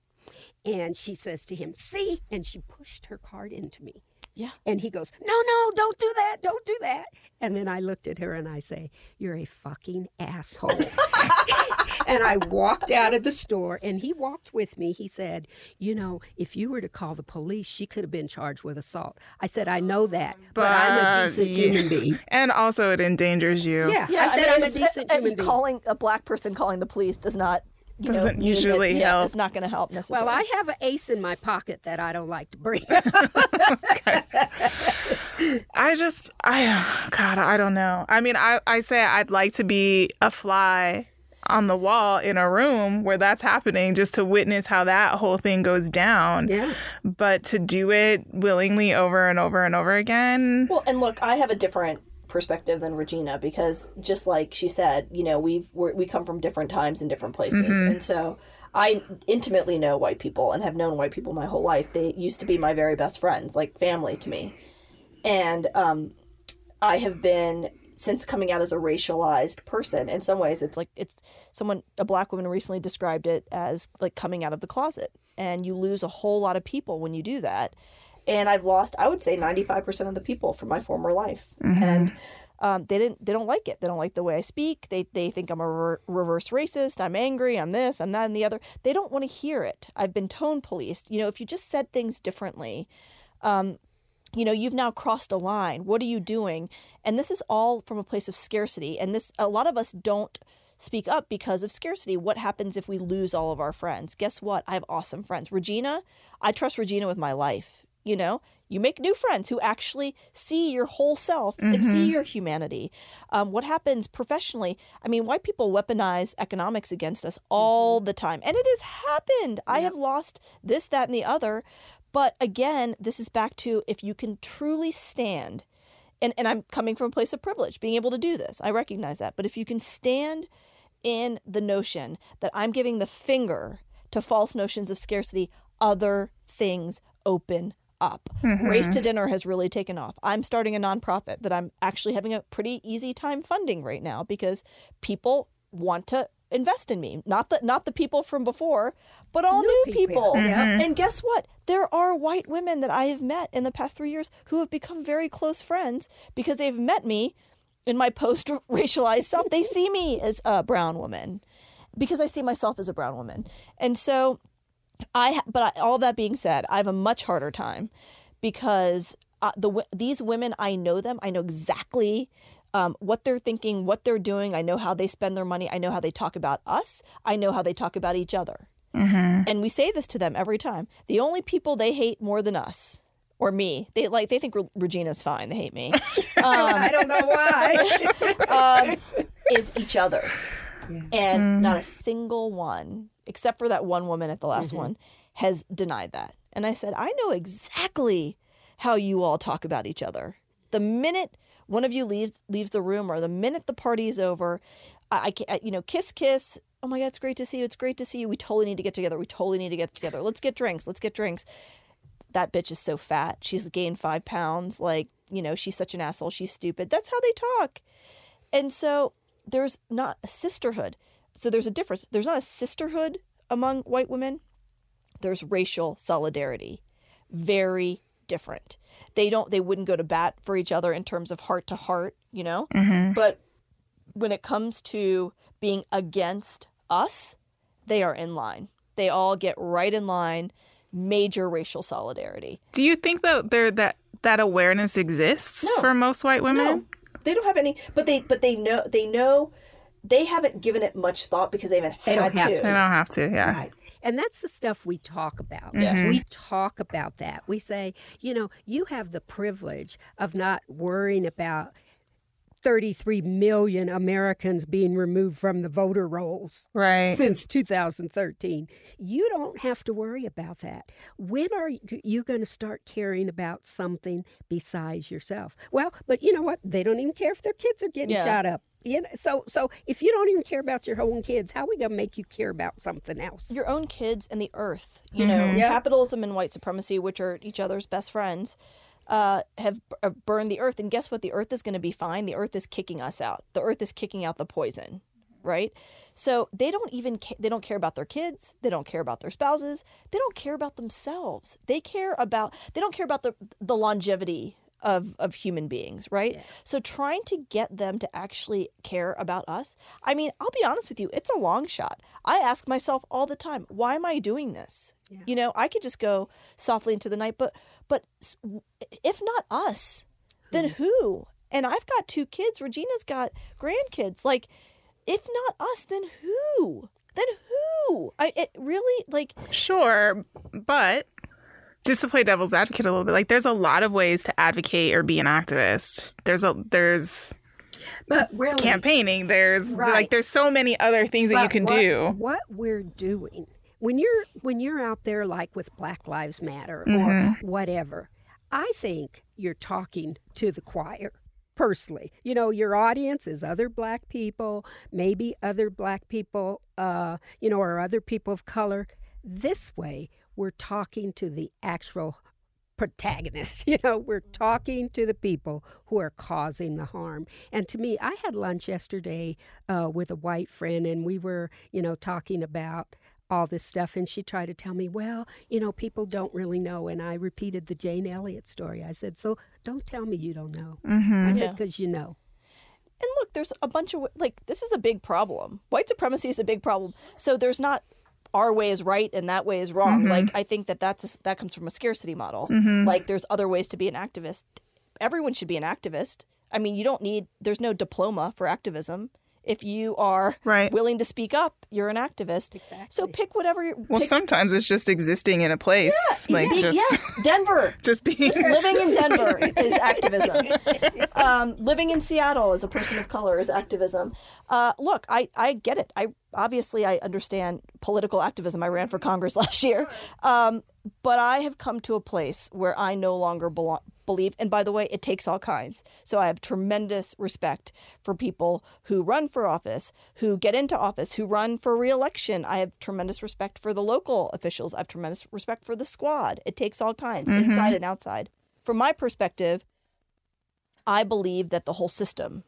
And she says to him, see? And she pushed her card into me. Yeah. And he goes, No, no, don't do that. Don't do that. And then I looked at her and I say, You're a fucking asshole. and I walked out of the store and he walked with me. He said, You know, if you were to call the police, she could have been charged with assault. I said, I know that, but, I'm a decent you- human being. and also, it endangers you. Yeah. Yeah, I said, mean, I'm a decent uh, human being. And calling a black person calling the police does not you Doesn't mean usually that, yeah, help. It's not going to help necessarily. Well, I have an ace in my pocket that I don't like to bring. I just, I, God, I don't know. I mean, I, I say I'd like to be a fly on the wall in a room where that's happening just to witness how that whole thing goes down. yeah. But to do it willingly over and over and over again, Well, and look, I have a different perspective than Regina because just like she said, you know, we've we're, we come from different times and different places, and so I intimately know white people and have known white people my whole life. They used to be my very best friends, like family to me, and um, I have been since coming out as a racialized person. In some ways, it's like it's someone a black woman recently described it as like coming out of the closet, and you lose a whole lot of people when you do that. And I've lost I would say 95% of the people from my former life. And um, they didn't they don't like it. They don't like the way I speak. They they think I'm a re- reverse racist. I'm angry. I'm this. I'm that and the other. They don't want to hear it. I've been tone policed. You know if you just said things differently um, you know you've now crossed a line. What are you doing? And this is all from a place of scarcity. And this a lot of us don't speak up because of scarcity. What happens if we lose all of our friends? Guess what? I have awesome friends. Regina i trust regina with my life. You know you make new friends who actually see your whole self and see your humanity. Um, what happens professionally i mean white people weaponize economics against us all the time. And it has happened. I have lost this that and the other but again this is back to if you can truly stand and, and I'm coming from a place of privilege, being able to do this. I recognize that. But if you can stand in the notion that I'm giving the finger to false notions of scarcity, other things open up. Mm-hmm. Race to Dinner has really taken off. I'm starting a nonprofit that I'm actually having a pretty easy time funding right now because people want to invest in me. Not the not the people from before, but all new, people. people. Yeah. And guess what? There are white women that I have met in the past three years who have become very close friends because they've met me in my post racialized self. They see me as a brown woman because I see myself as a brown woman. And so I, but I, all that being said, I have a much harder time because uh, the these women, I know them. I know exactly um, what they're thinking, what they're doing. I know how they spend their money. I know how they talk about us. I know how they talk about each other. And we say this to them every time. The only people they hate more than us or me, they like they think Re- Regina's fine. They hate me. I don't know why. um, is each other. And not a single one, except for that one woman at the last one, has denied that. And I said, I know exactly how you all talk about each other. The minute one of you leaves leaves the room, or the minute the party is over, I, I you know, kiss, kiss. Oh my God, it's great to see you. It's great to see you. We totally need to get together. We totally need to get together. Let's get drinks. Let's get drinks. That bitch is so fat. She's gained five pounds. Like, you know, she's such an asshole. She's stupid. That's how they talk. And so there's not a sisterhood. So there's a difference. There's not a sisterhood among white women. There's racial solidarity. Very different. They don't they wouldn't go to bat for each other in terms of heart to heart, you know? Mm-hmm. But when it comes to being against us, they are in line. They all get right in line. Major racial solidarity. do you think that there that that awareness exists No. for most white women? No, they don't have any. But they but they know they know they haven't given it much thought because they haven't They had don't have to. They don't have to. Yeah. Right. And that's the stuff we talk about. Yeah. Mm-hmm. We talk about that. We say, you know, you have the privilege of not worrying about 33 million Americans being removed from the voter rolls Right. since 2013. You don't have to worry about that. When are you, you going to start caring about something besides yourself? Well, but you know what? They don't even care if their kids are getting Yeah. shot up. You know, so so if you don't even care about your own kids, how are we going to make you care about something else? your own kids and the earth. You know, Yeah. capitalism and white supremacy, which are each other's best friends, uh, have b- uh, burned the earth. And guess what? The earth is going to be fine. The earth is kicking us out. The earth is kicking out the poison, right? So they don't even ca- they don't care about their kids. They don't care about their spouses. They don't care about themselves. They care about they don't care about the the longevity of of human beings, right? So trying to get them to actually care about us. I mean, I'll be honest with you, it's a long shot. I ask myself all the time, why am I doing this? You know, I could just go softly into the night, but but if not us, then who? And I've got two kids. Regina's got grandkids. Like, if not us, then who? Then who? I it really like Sure, but just to play devil's advocate a little bit, like there's a lot of ways to advocate or be an activist. There's a there's but really, campaigning. There's Right. like there's so many other things that you can what, do. What we're doing when you're when you're out there like with Black Lives Matter Mm-hmm. or whatever, I think you're talking to the choir. Personally, you know, your audience is other black people, maybe other black people, uh, you know, or other people of color. This way, we're talking to the actual protagonists. You know, we're talking to the people who are causing the harm. And to me, I had lunch yesterday uh, with a white friend, and we were, you know, talking about all this stuff. And she tried to tell me, well, you know, people don't really know. And I repeated the Jane Elliott story. I said, so don't tell me you don't know. I said, Yeah. because you know. and look, there's a bunch of like this is a big problem. White supremacy is a big problem. So there's not our way is right and that way is wrong. Like I think that that's that comes from a scarcity model. Like there's other ways to be an activist. Everyone should be an activist. I mean, you don't need there's no diploma for activism. If you are Right. willing to speak up, you're an activist. Exactly. So pick whatever. you Well, pick, sometimes it's just existing in a place, like be- just yes, Denver. just being. Just living in Denver is activism. Um, living in Seattle as a person of color is activism. Uh, look, I, I get it. I obviously I understand political activism. I ran for Congress last year, um, but I have come to a place where I no longer belong, believe. And by the way, it takes all kinds. So I have tremendous respect for people who run for office, who get into office, who run for reelection. I have tremendous respect for the local officials. I have tremendous respect for the squad. It takes all kinds, inside and outside. From my perspective, I believe that the whole system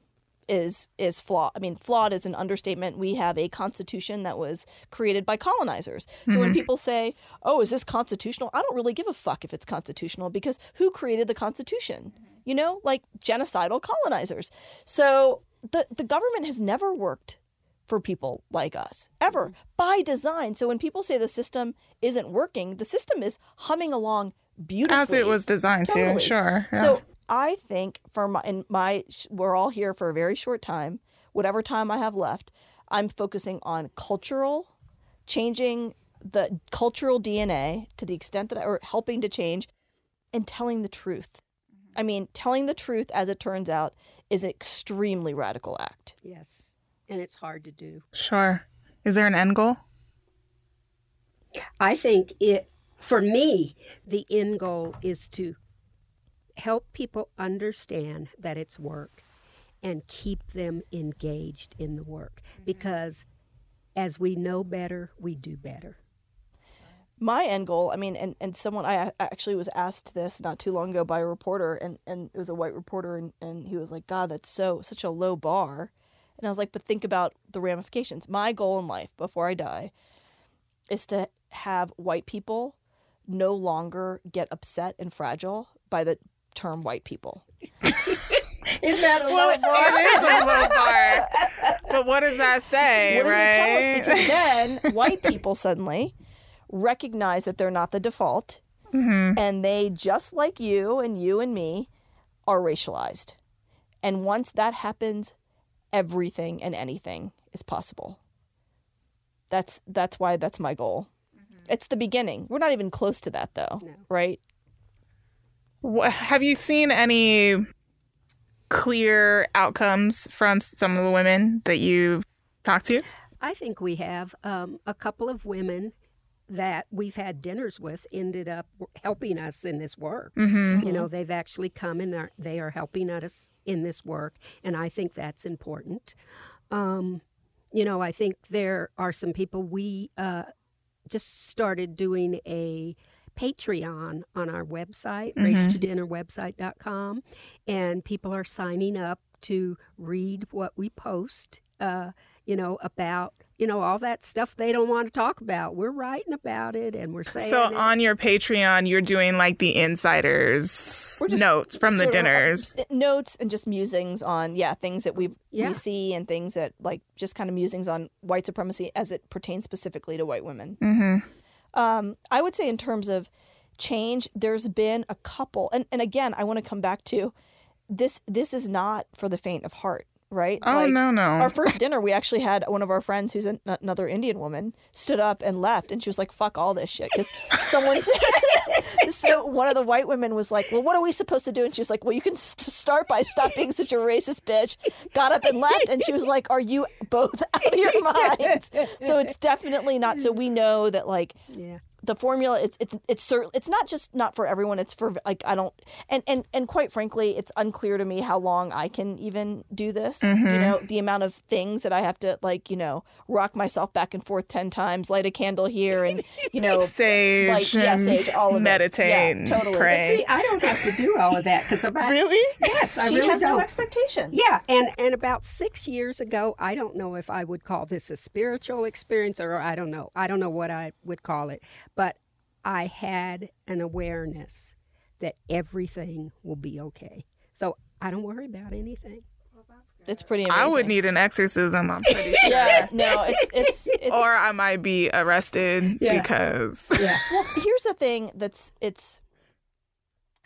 is is flawed. I mean, flawed is an understatement. We have a constitution that was created by colonizers. So when mm-hmm. people say, "Oh, is this constitutional?" I don't really give a fuck if it's constitutional because who created the constitution? You know, like genocidal colonizers. So the the government has never worked for people like us ever mm-hmm. by design. So when people say the system isn't working, the system is humming along beautifully as it was designed to. Totally. Sure. yeah. so I think for my, in my, we're all here for a very short time. Whatever time I have left, I'm focusing on cultural, changing the cultural DNA to the extent that I, or helping to change, and telling the truth. Mm-hmm. I mean, telling the truth, as it turns out, is an extremely radical act. Yes. And it's hard to do. sure. Is there an end goal? I think it, for me, the end goal is to help people understand that it's work and keep them engaged in the work. Mm-hmm. Because as we know better, we do better. my end goal i mean and, and someone i a- actually was asked this not too long ago by a reporter and, and it was a white reporter and, and he was like god that's so such a low bar. And i was like but think about the ramifications. My goal in life before i die is to have white people no longer get upset and fragile by the term white people Isn't that a Well, it is a low bar. But what does that say, what does right? it tell us because then white people suddenly recognize that they're not the default Mm-hmm. and they just like you and you and me are racialized and once that happens everything and anything is possible that's that's why that's my goal It's the beginning. We're not even close to that though, No. right? Have you seen any clear outcomes from some of the women that you've talked to? I think we have um, a couple of women that we've had dinners with ended up helping us in this work. Mm-hmm. You know, they've actually come and are, they are helping us in this work, and I think that's important. Um, you know, I think there are some people we uh, just started doing a Patreon on our website, Mhm. race to dinner website.com, and people are signing up to read what we post, uh, you know, about, you know, all that stuff they don't want to talk about. We're writing about it and we're saying So it. on your Patreon, you're doing like the insiders notes from the Sort of, uh, dinners. notes and just musings on yeah things that we Yeah. we see and things that like just kind of musings on white supremacy as it pertains specifically to white women. Mm-hmm. Um, I would say in terms of change, there's been a couple, and and again, I want to come back to this. This is not for the faint of heart, right? Oh Like, no no. Our first dinner, we actually had one of our friends, who's an, another Indian woman, stood up and left, and she was like, "Fuck all this shit," because someone said. so one of the white women was like, "Well, what are we supposed to do?" And she was like, "Well, you can st- start by stop being such a racist bitch." Got up and left, and she was like, "Are you both out of your minds?" So it's definitely not. So we know that like yeah. The formula it's it's it's cer- it's not just not for everyone it's for like i don't and and and quite frankly it's unclear to me how long i can even do this you mm-hmm. know the amount of things that i have to like you know rock myself back and forth 10 times light a candle here and you know Sage, like, yeah, and sage, all of it. meditate, Yeah, and totally. pray. See, I don't have to do all of that because about really? yes, I she really has don't. no expectations Yeah, and and about six years ago, I don't know if I would call this a spiritual experience or I don't know. I don't know what I would call it, but I had an awareness that everything will be okay. So I don't worry about anything. it's pretty amazing I would need an exorcism. I'm pretty sure. yeah no it's it's it's Or I might be arrested Yeah. because Yeah, well here's the thing that's it's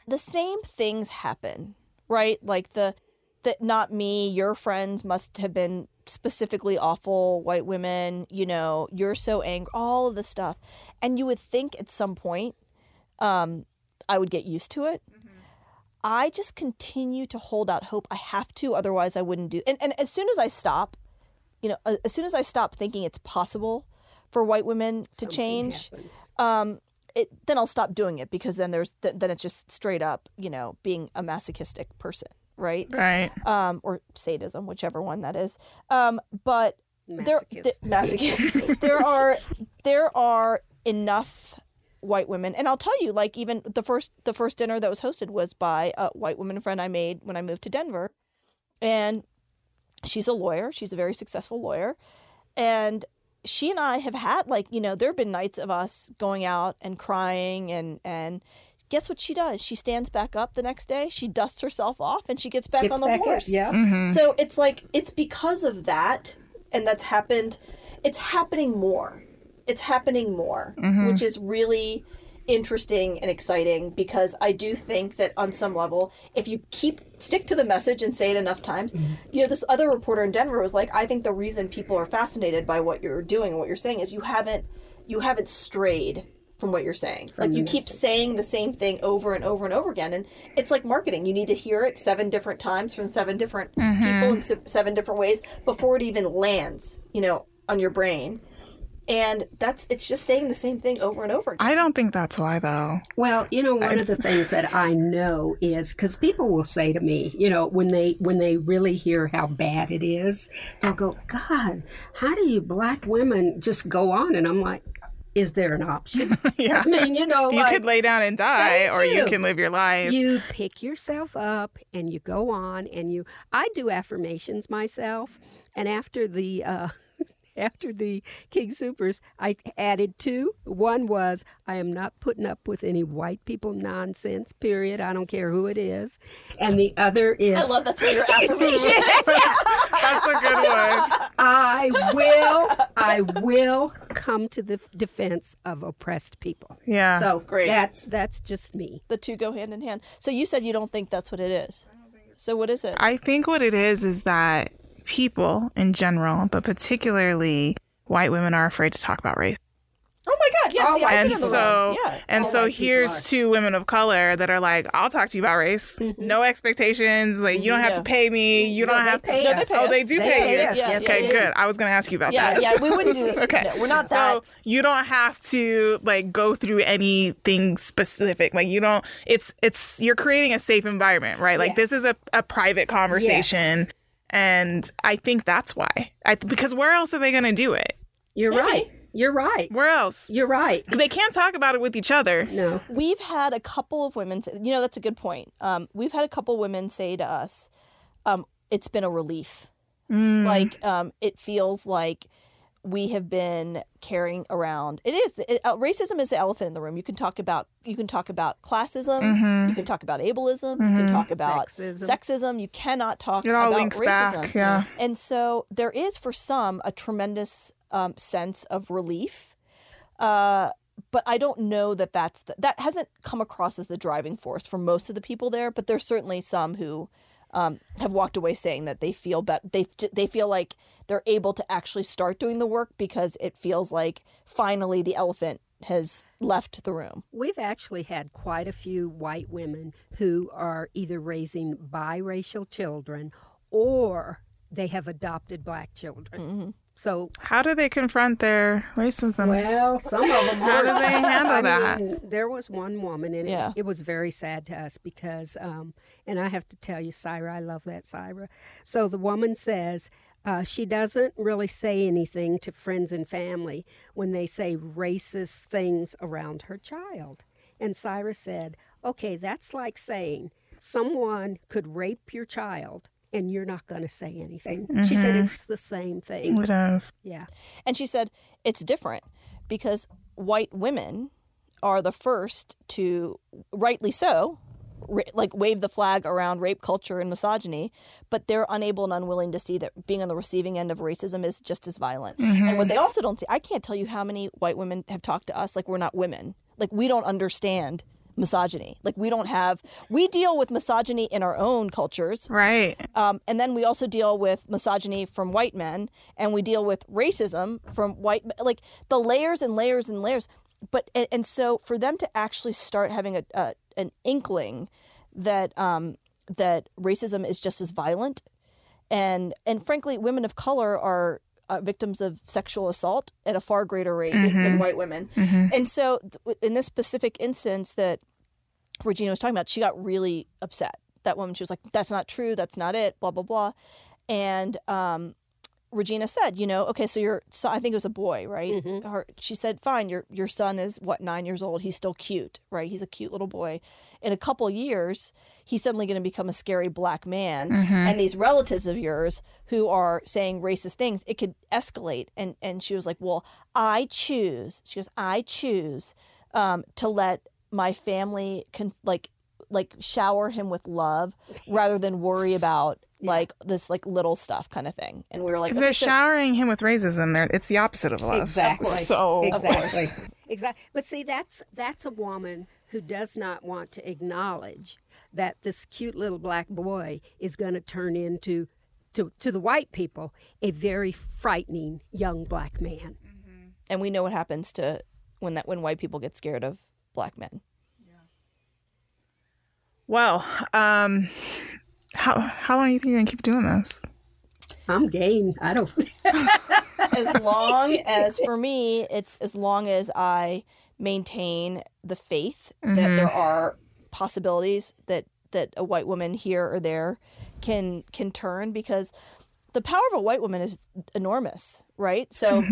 the same things happen right like the that not me your friends must have been specifically awful white women you know you're so angry all of the stuff. And you would think at some point um i would get used to it. I just continue to hold out hope. I have to otherwise i wouldn't do and, and as soon as i stop you know as soon as i stop thinking it's possible for white women to something change um it, then I'll stop doing it because then there's th- then it's just straight up, you know, being a masochistic person, right? right. Um, or sadism, whichever one that is. Um, but there, Masochist. th- masochist. there are there are enough white women, and I'll tell you, like even the first the first dinner that was hosted was by a white woman friend I made when I moved to Denver, and she's a lawyer. She's a very successful lawyer, and she and I have had like you know there have been nights of us going out and crying and and guess what she does? She stands back up the next day. She dusts herself off and she gets back Gets on the back up, horse. Yeah. Mm-hmm. So it's like it's because of that, and that's happened. It's happening more. It's happening more, which is really interesting and exciting because I do think that on some level, if you keep stick to the message and say it enough times, you know, this other reporter in Denver was like, I think the reason people are fascinated by what you're doing and what you're saying is you haven't you haven't strayed from what you're saying. like you keep saying the same thing over and over and over again and it's like marketing. You need to hear it seven different times from seven different mm-hmm. people in se- seven different ways before it even lands, you know, on your brain. And that's it's just saying the same thing over and over again. I don't think that's why though. Well, you know, one of the things that I know is because people will say to me, you know, when they when they really hear how bad it is, they'll go, "God, how do you black women just go on?" And I'm like, "Is there an option?" yeah. I mean, you know, You like, could lay down and die, or you you. can live your life. you pick yourself up and you go on and you i do affirmations myself and after the uh after the king supers i added two one was i am not putting up with any white people nonsense period i don't care who it is and the other is I love that's what your affirmation. That's a good one. i will i will come to the defense of oppressed people Yeah. so Great. that's that's just me the two go hand in hand. So you said you don't think that's what it is. So what is it? I think what it is is that people in general, but particularly white women, are afraid to talk about race. oh my god, yeah, see, and fit so. Yeah. and All so here's two women of color that are like i'll talk to you about race. Mm-hmm. No expectations. Like you don't have Yeah. to pay me. You No, don't have pay to No, they pay oh us. they do They pay pay you. us, yes, okay they good. I was gonna ask you about Yeah, that. yeah, we wouldn't do this. okay. No, we're not that. so you don't have to like go through anything specific. Like you don't it's it's you're creating a safe environment right? Like this is a, a private conversation and i think that's why I, because where else are they gonna do it You're right. You're right. where else You're right. they can't talk about it with each other No. We've had a couple of women. Say, you know, that's a good point. Um, we've had a couple women say to us, um, "It's been a relief. Mm. Like, um, it feels like we have been carrying around. It is it, uh, racism is the elephant in the room. You can talk about you can talk about classism. Mm-hmm. You can talk about ableism. You can talk about Sexism. sexism. You cannot talk it all about links racism. back yeah And so there is for some a tremendous um, sense of relief. Uh, but I don't know that that's the, that hasn't come across as the driving force for most of the people there. But there's certainly some who um, have walked away saying that they feel bet they they feel like they're able to actually start doing the work because it feels like finally the elephant has left the room. We've actually had quite a few white women who are either raising biracial children or they have adopted black children. Mm-hmm. So, how do they confront their racism well, some of them. How do they handle I that? mean, there was one woman, and it, it was very sad to us because, um, and I have to tell you, Saira, I love that Saira. So the woman says uh, she doesn't really say anything to friends and family when they say racist things around her child. And Saira said, okay, that's like saying someone could rape your child and you're not going to say anything. She said mm-hmm. it's the same thing. it is Yeah. And she said it's different because white women are the first to, rightly so, ra- like wave the flag around rape culture and misogyny, but they're unable and unwilling to see that being on the receiving end of racism is just as violent. And what mm-hmm. they also don't see, I can't tell you how many white women have talked to us like we're not women, like we don't understand misogyny. Like we don't have, we deal with misogyny in our own cultures. right Um, and then we also deal with misogyny from white men, and we deal with racism from white, like the layers and layers and layers. But and, and so for them to actually start having a, a an inkling that um, that racism is just as violent, and and frankly, women of color are uh, victims of sexual assault at a far greater rate than white women. And so, th- in this specific instance that Regina was talking about, she got really upset. That woman, she was like, "That's not true. That's not it." Blah blah blah. And um, Regina said, "You know, okay, so your son, I think it was a boy, right?" Her, she said, "Fine, your your son is what nine years old. He's still cute, right? He's a cute little boy. In a couple years, he's suddenly going to become a scary black man, and these relatives of yours who are saying racist things, it could escalate." And and she was like, "Well, I choose." She goes, "I choose um, to let my family can like." like shower him with love rather than worry about like this like little stuff kind of thing and we were like if they're showering him with raises, racism there it's the opposite of love Exactly. so exactly. Exactly. But see, that's that's a woman who does not want to acknowledge that this cute little black boy is going to turn into to, to the white people a very frightening young black man. Mm-hmm. and we know what happens to when that when white people get scared of black men. Well um how how long do you think you're gonna keep doing this? I'm game. I don't. as long as for me it's as long as i maintain the faith that there are possibilities that that a white woman here or there can can turn because the power of a white woman is enormous right? So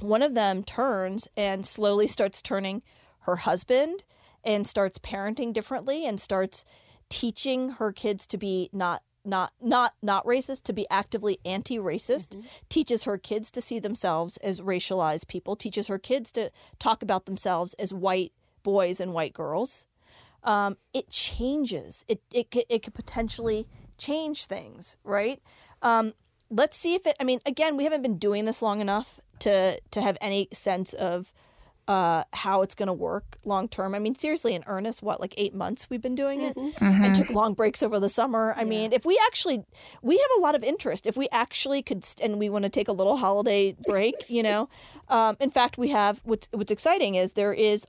one of them turns and slowly starts turning her husband and starts parenting differently and starts teaching her kids to be not not not not racist to be actively anti-racist teaches her kids to see themselves as racialized people teaches her kids to talk about themselves as white boys and white girls. Um, it changes. It, it could- it could potentially change things right? Um, let's see if it i mean again we haven't been doing this long enough to to have any sense of uh, how it's going to work long term. I mean, seriously, in earnest, what like eight months we've been doing it, and took long breaks over the summer. I mean, if we actually, we have a lot of interest. If we actually could, st- and we want to take a little holiday break, you know, um, in fact, we have. What's what's exciting is there is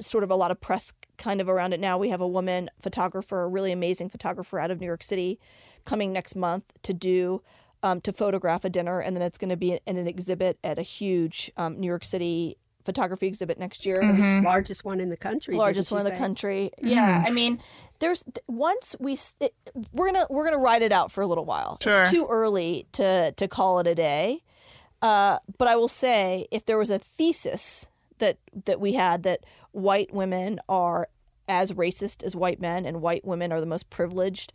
sort of a lot of press kind of around it now. We have a woman photographer, a really amazing photographer out of New York City, coming next month to do. Um, to photograph a dinner, and then it's going to be in an exhibit at a huge um, New York City photography exhibit next year Largest one in the country. largest didn't one in you the say? country. Yeah, I mean, there's once we it, we're gonna we're gonna ride it out for a little while. Sure. It's too early to to call it a day. Uh, but I will say, if there was a thesis that that we had that white women are as racist as white men and white women are the most privileged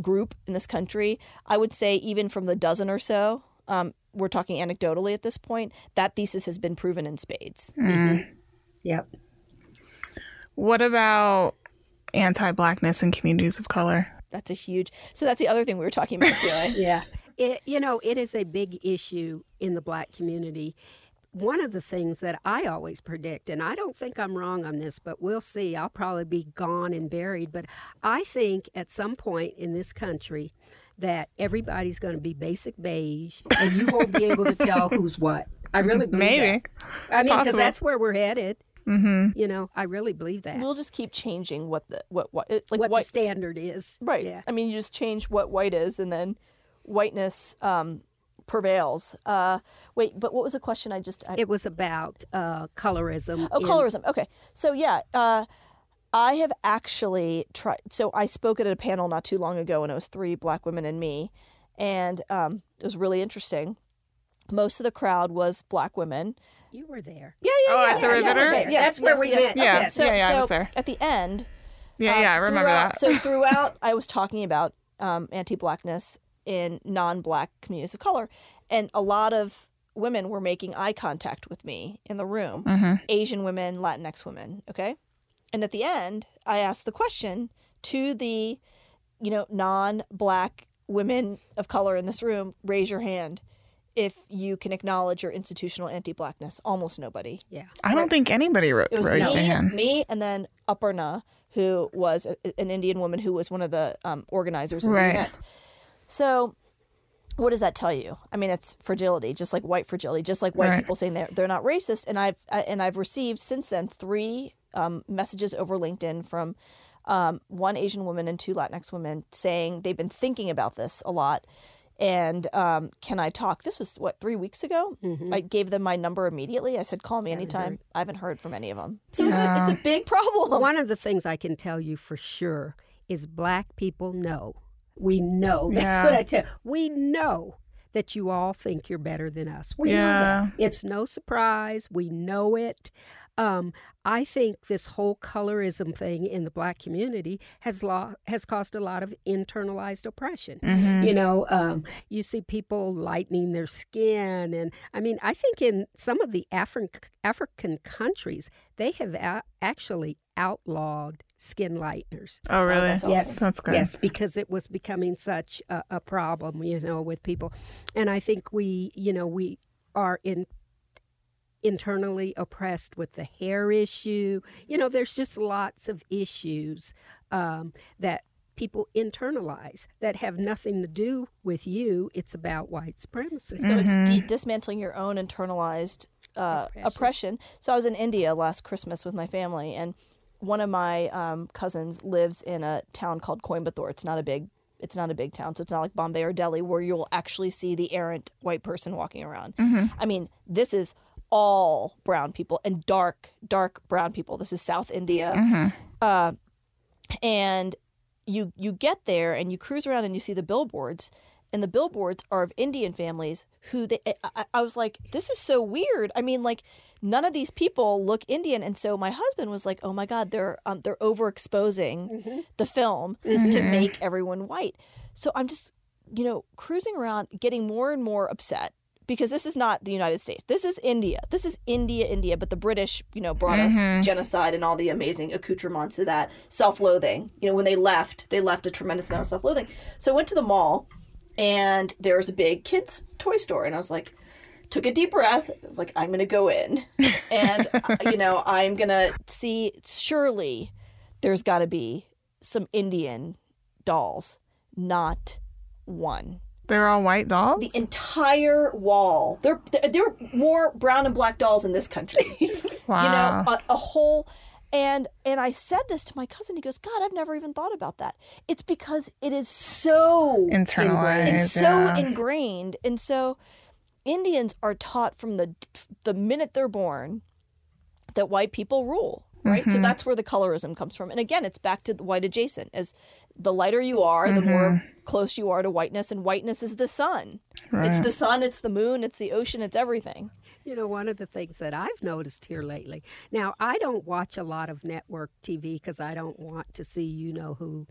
group in this country, I would say even from the dozen or so, um, we're talking anecdotally at this point, that thesis has been proven in spades. Hmm. Mm-hmm. Yep. What about anti blackness in communities of color? That's a huge. So that's the other thing we were talking about today. Yeah. It, you know, it is a big issue in the black community. One of the things that I always predict, and I don't think I'm wrong on this, but we'll see. I'll probably be gone and buried. But I think at some point in this country that everybody's going to be basic beige and you won't be able to tell who's what. I really believe Maybe. that. I mean, because that's where we're headed. Mm-hmm. You know, I really believe that. we'll just keep changing what the what what it- like what white the standard is. right. Yeah. I mean, you just change what white is, and then whiteness um, prevails. Uh, wait, but what was the question? I just I, It was about uh, colorism. oh in- colorism. Okay, so yeah. Uh, I have actually tried. So I spoke at a panel not too long ago, and it was three black women and me, and um, it was really interesting. Most of the crowd was black women. You were there. Yeah, yeah, Oh, yeah. at the yeah, Riveter? yeah, Okay, yes, that's where we yes. met. Yeah. Okay. So, Yeah, yeah, I was there. at the end, Yeah, Uh, yeah, I remember that. So throughout, I was talking about um, anti-blackness in non-black communities of color, and a lot of women were making eye contact with me in the room. Mm-hmm. Asian women, Latinx women. Okay, and at the end, I asked the question to the, you know, non-black women of color in this room. Raise your hand if you can acknowledge your institutional anti-blackness. Almost nobody. Yeah. I don't think anybody ro- It was raised me, their hand. me, and then Aparna, who was a, an Indian woman who was one of the um, organizers of Right. the event. So, what does that tell you? I mean, it's fragility, just like white fragility, just like white Right. people saying they're they're not racist. And I've I, and I've received since then three um, messages over LinkedIn from um, one Asian woman and two Latinx women saying they've been thinking about this a lot. And um, can I talk? This was what three weeks ago. I gave them my number immediately. I said, "Call me anytime." I haven't heard from any of them, so it's a it's a big problem. One of the things I can tell you for sure is black people know. We know. That's Yeah. what I tell. We know that you all think you're better than us. We Yeah. It's no surprise. We know it. Um, I think this whole colorism thing in the black community has lo- has caused a lot of internalized oppression. Mm-hmm. You know, um, you see people lightening their skin, and I mean, I think in some of the Afri- African countries, they have a- actually outlawed skin lighteners. Oh, really? that's awesome. Yes, That's good. Yes, because it was becoming such a, a problem, you know, with people, and I think we, you know, we are in internally oppressed with the hair issue. You know, there's just lots of issues um, that people internalize that have nothing to do with you. It's about white supremacy. So it's de- dismantling your own internalized uh, Oppression. oppression. So I was in India last Christmas with my family, and one of my um, cousins lives in a town called Coimbatore. It's not a big. It's not a big town, so it's not like Bombay or Delhi where you'll actually see the errant white person walking around. I mean, this is all brown people and dark, dark brown people. This is South India, uh, and you you get there and you cruise around and you see the billboards and the billboards are of indian families who they I, I was like this is so weird i mean like none of these people look indian and so my husband was like oh my god they're um, they're overexposing mm-hmm. the film to mm-hmm. make everyone white so i'm just you know cruising around getting more and more upset because this is not the United States. This is India. This is India, India. But the British, you know, brought us mm-hmm. genocide and all the amazing accoutrements of that, self-loathing. You know, when they left, they left a tremendous amount of self-loathing. So I went to the mall, and there was a big kids' toy store, and I was like, took a deep breath. I was like, I'm going to go in. And, uh, you know, I'm going to see, surely there's got to be some Indian dolls. Not one. They're all white dolls? The entire wall. There, there are more brown and black dolls in this country. wow. You know, a, a whole and and I said this to my cousin. He goes, "God, I've never even thought about that." It's because it is so internalized. It's so ingrained, and so Indians are taught from the the minute they're born that white people rule. Right, mm-hmm. so that's where the colorism comes from, and again, it's back to the white adjacent. As the lighter you are, the mm-hmm. more close you are to whiteness, and whiteness is the sun. Right. It's the sun, it's the moon, it's the ocean, it's everything. You know, one of the things that I've noticed here lately. Now, I don't watch a lot of network TV because I don't want to see you know who,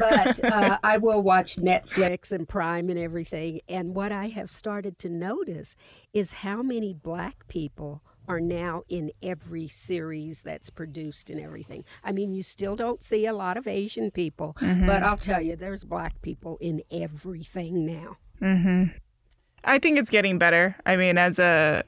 but uh, I will watch Netflix and Prime and everything. And what I have started to notice is how many black people are now in every series that's produced and everything. I mean, you still don't see a lot of Asian people, mm-hmm. but I'll tell you, there's black people in everything now. Mm-hmm. I think it's getting better. I mean, as a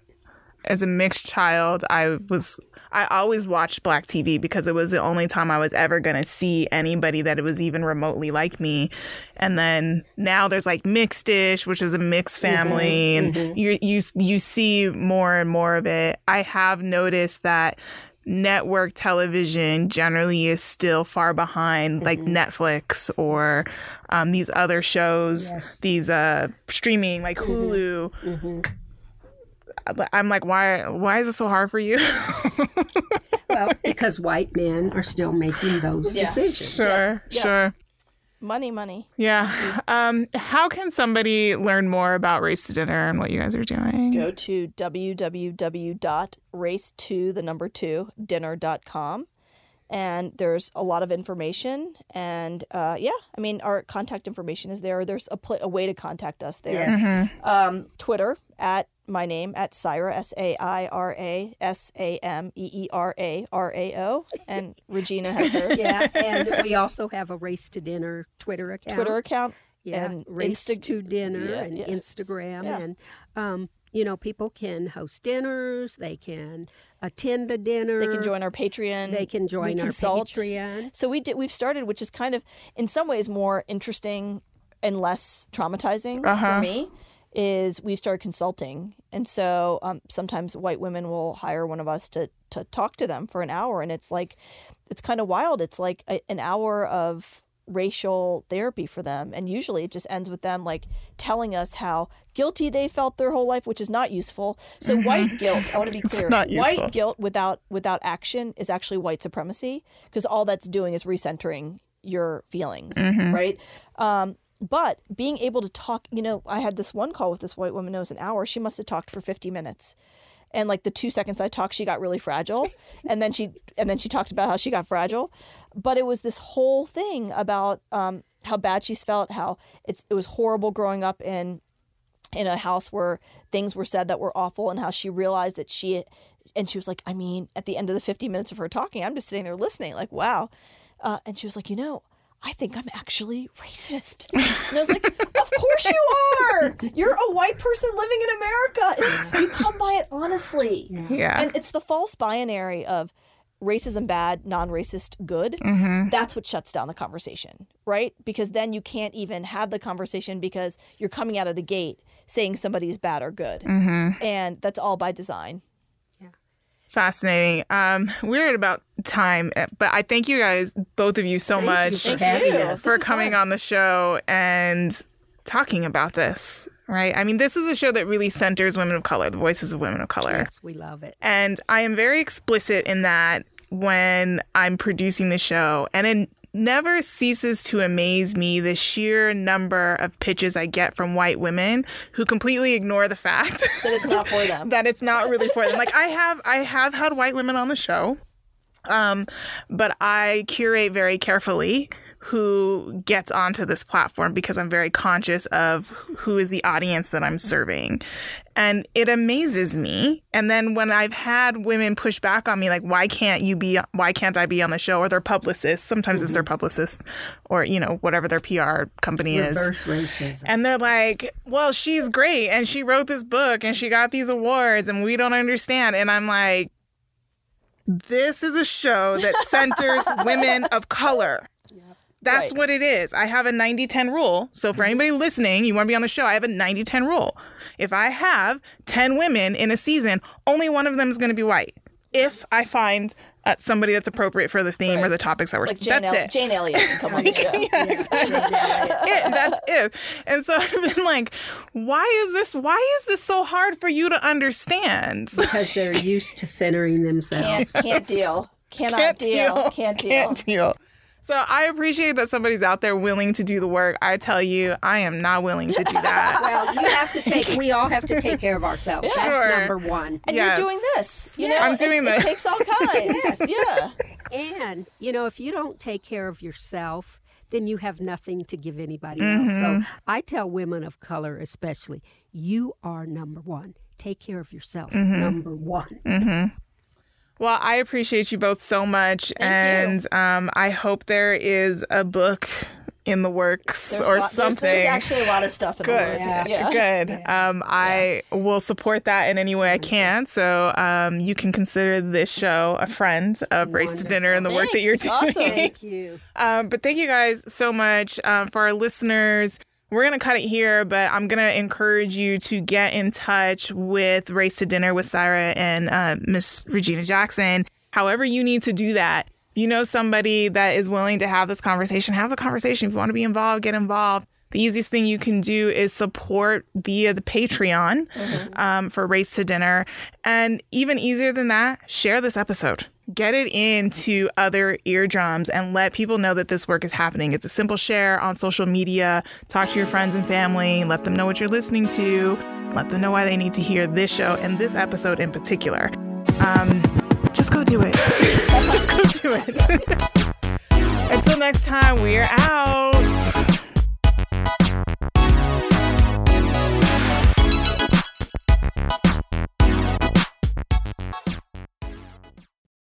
as a mixed child, I was I always watched black TV because it was the only time I was ever going to see anybody that was even remotely like me. And then now there's like Mixed-ish, which is a mixed mm-hmm, family mm-hmm, and mm-hmm. you you you see more and more of it. I have noticed that network television generally is still far behind mm-hmm. like Netflix or um, these other shows, yes. these uh, streaming like mm-hmm. Hulu. I'm like, why? Why is it so hard for you? well, because white men are still making those yeah. decisions. Sure, yeah. sure. Money, money. Yeah. Um, how can somebody learn more about Race to Dinner and what you guys are doing? Go to www.race2, the number two, dinner.com and there's a lot of information and uh, yeah i mean our contact information is there there's a, pl- a way to contact us there yes. mm-hmm. um, twitter at my name at Saira S A I R A S A M E E R A R A O, and Regina has hers. Yeah, and we also have a Race to Dinner Twitter account. Twitter account. Yeah, and Race Insta- to Dinner yeah, and yeah. Instagram, yeah. and um, you know, people can host dinners. They can attend a dinner. They can join our Patreon. They can join we our consult. Patreon. So we did. We've started, which is kind of, in some ways, more interesting and less traumatizing uh-huh. for me is we've started consulting. And so um, sometimes white women will hire one of us to to talk to them for an hour. And it's like it's kind of wild. It's like a, an hour of racial therapy for them. And usually it just ends with them like telling us how guilty they felt their whole life which is not useful. So mm-hmm. white guilt i want to be clear white guilt without without action is actually white supremacy because all that's doing is recentering your feelings mm-hmm. right? Um, but being able to talk, you know, I had this one call with this white woman, it was an hour. She must have talked for 50 minutes. And like the two seconds I talked, she got really fragile. And then she and then she talked about how she got fragile. But it was this whole thing about um, how bad she's felt, how it's it was horrible growing up in in a house where things were said that were awful and how she realized that she and she was like, I mean, at the end of the 50 minutes of her talking, I'm just sitting there listening, like, wow. Uh, and she was like, you know, I think I'm actually racist. And I was like, Of course you are. You're a white person living in America. It's, you come by it honestly. Yeah. And it's the false binary of racism bad, non racist good. Mm-hmm. That's what shuts down the conversation, right? Because then you can't even have the conversation because you're coming out of the gate saying somebody's bad or good. Mm-hmm. And that's all by design. Fascinating. Um, we're at about time, eh, but I thank you guys, both of you, so thank much you for, for coming on the show and talking about this. Right. I mean, this is a show that really centers women of color, the voices of women of color. Yes, we love it. And I am very explicit in that when I'm producing the show. And in never ceases to amaze me the sheer number of pitches I get from white women who completely ignore the fact that it's not for them. that it's not really for them. Like I have I have had white women on the show. Um, but I curate very carefully who gets onto this platform because I'm very conscious of who is the audience that I'm serving. And it amazes me. And then when I've had women push back on me, like, why can't you be, why can't I be on the show? Or their publicists, sometimes mm-hmm. it's their publicists or, you know, whatever their PR company Reverse is. racism. And they're like, well, she's great. And she wrote this book and she got these awards and we don't understand. And I'm like, this is a show that centers women of color. That's right. what it is. I have a 90 10 rule. So, for mm-hmm. anybody listening, you want to be on the show, I have a 90 10 rule. If I have 10 women in a season, only one of them is going to be white. If I find uh, somebody that's appropriate for the theme right. or the topics that we're like Jane that's El- it. Jane Elliott can come on the show. yeah, exactly. it, that's it. And so I've been like, why is this? Why is this so hard for you to understand? Because they're used to centering themselves. Can't, can't deal. Cannot can't deal. deal. Can't deal. Can't deal. So I appreciate that somebody's out there willing to do the work. I tell you, I am not willing to do that. well, you have to take. We all have to take care of ourselves. Yeah. That's sure. number one. And yes. you're doing this. You know, I'm doing this. It takes all kinds. yes. Yeah. And you know, if you don't take care of yourself, then you have nothing to give anybody mm-hmm. else. So mm-hmm. I tell women of color, especially, you are number one. Take care of yourself. Mm-hmm. Number one. Mm-hmm. Well, I appreciate you both so much. Thank and um, I hope there is a book in the works there's or lot, something. There's, there's, actually a lot of stuff in Good. the works. Yeah. yeah. Good. Um, I yeah. will support that in any way I can. So um, you can consider this show a friend of Wonderful. Race to Dinner and the Thanks. work that you're doing. Awesome. Thank you. Um, but thank you guys so much um, for our listeners we're going to cut it here, but I'm going to encourage you to get in touch with Race to Dinner with Saira and uh, Miss Regina Jackson. However, you need to do that. You know somebody that is willing to have this conversation, have the conversation. If you want to be involved, get involved. The easiest thing you can do is support via the Patreon mm-hmm. um, for Race to Dinner. And even easier than that, share this episode get it into other eardrums and let people know that this work is happening. It's a simple share on social media. Talk to your friends and family, let them know what you're listening to, let them know why they need to hear this show and this episode in particular. Um, just go do it. just go do it. Until next time, we're out.